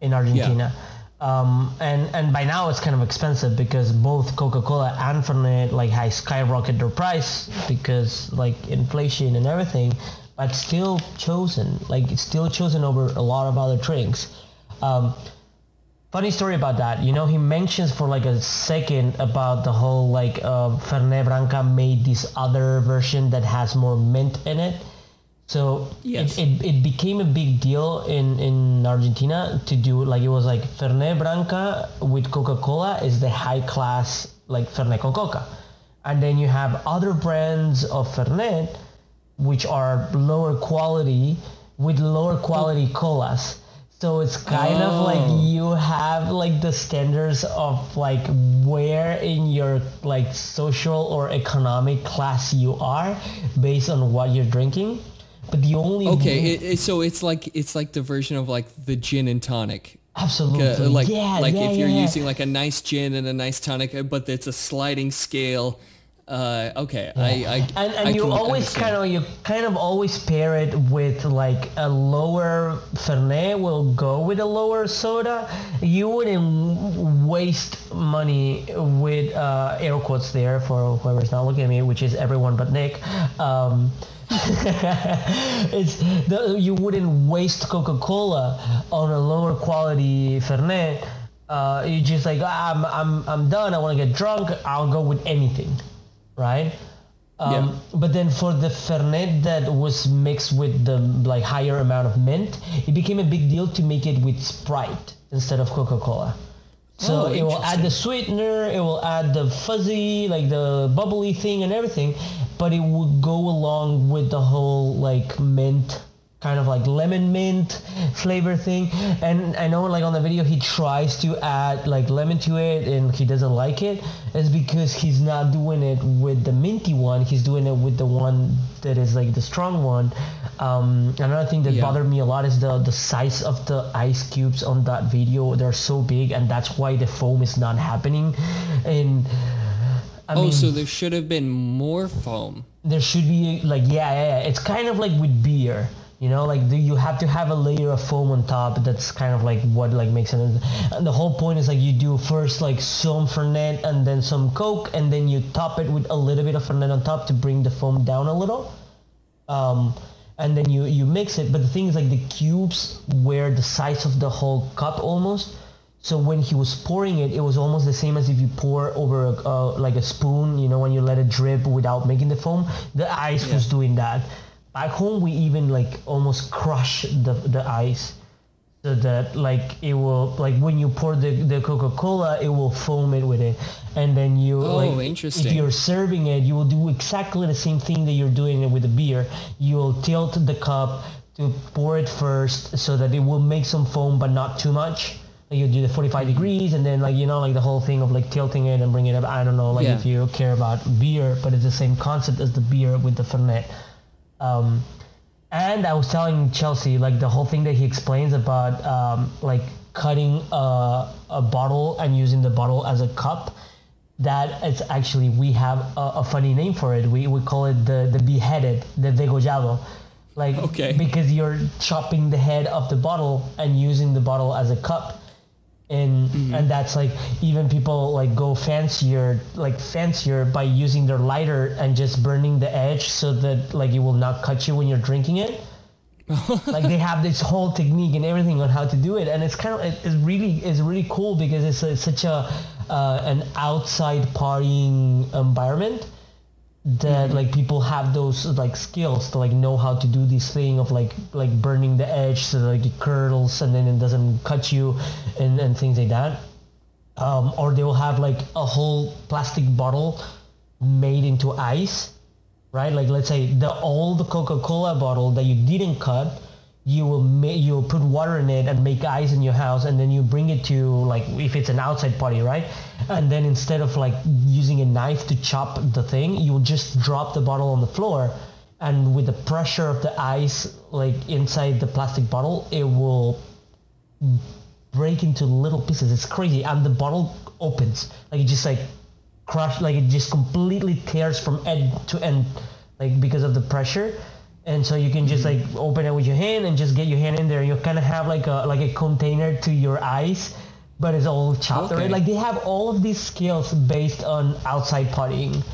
in Argentina. Um, and and by now it's kind of expensive because both Coca-Cola and Fernet like has skyrocketed their price because like inflation and everything, but still chosen like it's still chosen over a lot of other drinks. Um, funny story about that. You know, he mentions for like a second about the whole like uh, Fernet Branca made this other version that has more mint in it. So Yes. it, it, it became a big deal in, in Argentina to do like it was like Fernet Branca with Coca-Cola is the high class like Fernet con Coca. And then you have other brands of Fernet which are lower quality with lower quality colas. So it's kind of Oh. like you have like the standards of like where in your like social or economic class you are based on what you're drinking. But the only Okay, it, it, so it's like it's like the version of like the gin and tonic. absolutely like yeah, like yeah, if you're yeah. using like a nice gin and a nice tonic, uh, but it's a sliding scale. Uh, okay, I, I and, and I you can always understand. kind of you kind of always pair it with like a lower fernet will go with a lower soda. You wouldn't waste money with uh, air quotes there for whoever's not looking at me which is everyone but nick. Um, it's the, you wouldn't waste coca-cola on a lower quality fernet. Uh, you just like ah, I'm, I'm, I'm done. I want to get drunk. I'll go with anything right? Um, But then for the Fernet that was mixed with the like higher amount of mint, it became a big deal to make it with Sprite instead of Coca-Cola. So Oh, it will add the sweetener, it will add the fuzzy, like the bubbly thing and everything, but it would go along with the whole like mint kind of like lemon mint flavor thing. And i know like on the video he tries to add like lemon to it and he doesn't like it. It's because he's not doing it with the minty one. He's doing it with the one that is like the strong one. Um, another thing that Yeah. bothered me a lot is the the size of the ice cubes on that video. They're so big and that's why the foam is not happening. And I Oh, mean, so there should have been more foam. there should be like yeah, yeah, yeah. It's kind of like with beer, you know, like you have to have a layer of foam on top. That's kind of like what like makes it. And the whole point is like you do first like some Fernet and then some Coke, and then you top it with a little bit of Fernet on top to bring the foam down a little. Um, and then you you mix it. But the thing is like the cubes were the size of the whole cup almost. So when he was pouring it, it was almost the same as if you pour over a, uh, like a spoon, you know, when you let it drip without making the foam. The ice was doing that. Back home, we even like almost crush the, the ice so that like it will like when you pour the, the Coca-Cola, it will foam it with it, and then you Oh, like interesting. if you're serving it, you will do exactly the same thing that you're doing it with the beer. You'll tilt the cup to pour it first so that it will make some foam, but not too much. Like you do the 45 Mm-hmm. degrees, and then like you know like the whole thing of like tilting it and bringing it up. I don't know like Yeah. if you care about beer, but it's the same concept as the beer with the fernet. Um, and I was telling Chelsea like the whole thing that he explains about um, like cutting uh, a bottle and using the bottle as a cup that it's actually we have a, a funny name for it. We, we call it the the beheaded the degollado. Like Okay. because you're chopping the head of the bottle and using the bottle as a cup and and that's like even people like go fancier like fancier by using their lighter and just burning the edge so that like it will not cut you when you're drinking it. Like they have this whole technique and everything on how to do it and it's kind of it- it's really it's really cool because it's, a, such a uh, an outside partying environment that like people have those like skills to like know how to do this thing of like like burning the edge so like it curdles and then it doesn't cut you and, and things like that. Um, or they will have like a whole plastic bottle made into ice right? Like let's say the old coca-cola bottle that you didn't cut you will make you will put water in it and make ice in your house and then you bring it to like if it's an outside party right? And then instead of like using a knife to chop the thing you will just drop the bottle on the floor and with the pressure of the ice like inside the plastic bottle it will break into little pieces. It's crazy. And the bottle opens. Like it just like crush like it just completely tears from end to end like because of the pressure and so you can just like open it with your hand and just get your hand in there you kind of have like a like a container to your eyes, but it's all chopped Okay. like they have all of these skills based on outside partying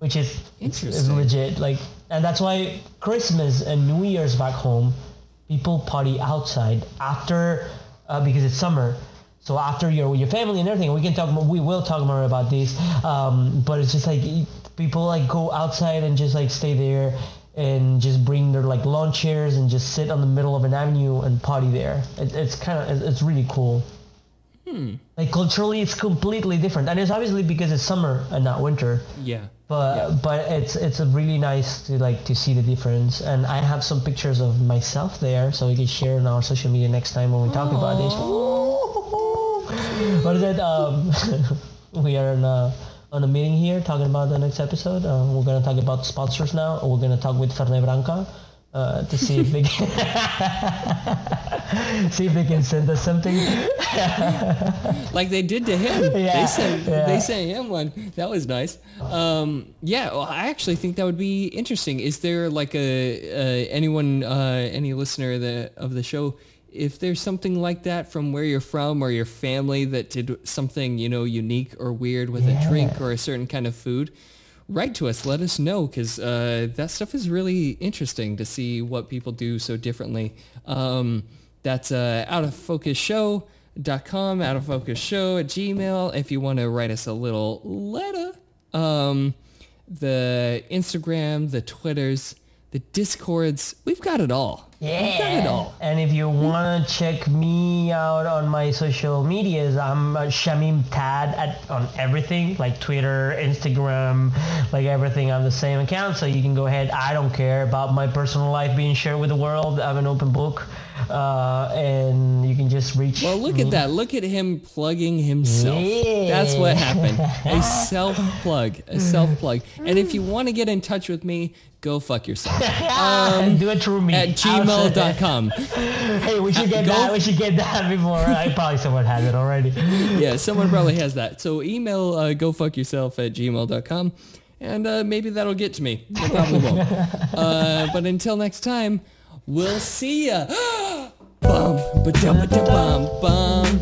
which is Interesting. legit like and that's why christmas and new year's back home people party outside after uh, because it's summer so after you're with your family and everything we can talk more we will talk more about this um, but it's just like people like go outside and just like stay there and just bring their like lawn chairs and just sit on the middle of an avenue and party there. It, it's kind of it's really cool. Like culturally it's completely different. And it's obviously because it's summer and not winter. Yeah. but but it's it's a really nice to like to see the difference. And i have some pictures of myself there so we can share on our social media next time when we talk about this. What is it um we are on a, on a meeting here talking about the next episode uh, we're going to talk about sponsors now we're going to talk with Fernet Branca uh, to see if they can see if they can send us something like they did to him. Yeah, they sent yeah. they sent him one. That was nice. Um, yeah, well, I actually think that would be interesting. Is there like a, uh anyone uh, any listener that, of the show? If there's something like that from where you're from or your family that did something you know unique or weird with a drink or a certain kind of food, write to us. Let us know because uh, that stuff is really interesting to see what people do so differently. Um, that's uh, out of focus show dot com out of focus show at gmail if you want to write us a little letter um the instagram the twitters the discords we've got it all all And if you want to check me out on my social medias, I'm Shamim Tad at on everything like Twitter, Instagram, like everything on the same account. So you can go ahead. I don't care about my personal life being shared with the world. I'm an open book, uh, and you can just reach. well look me. at that look at him plugging himself that's what happened a self plug a self plug and if you want to get in touch with me go fuck yourself and do it through me at gmail.com Hey, we should get Go- that. We should get that before. I probably someone has it already. yeah, someone probably has that. So email uh, go fuck yourself at gmail.com and uh, maybe that'll get to me. It probably won't. uh, but until next time, we'll see ya. bum, ba-dum, ba-dum, bum, bum.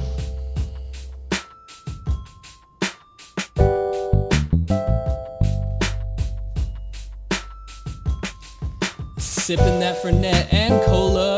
Sipping that Fernet and cola.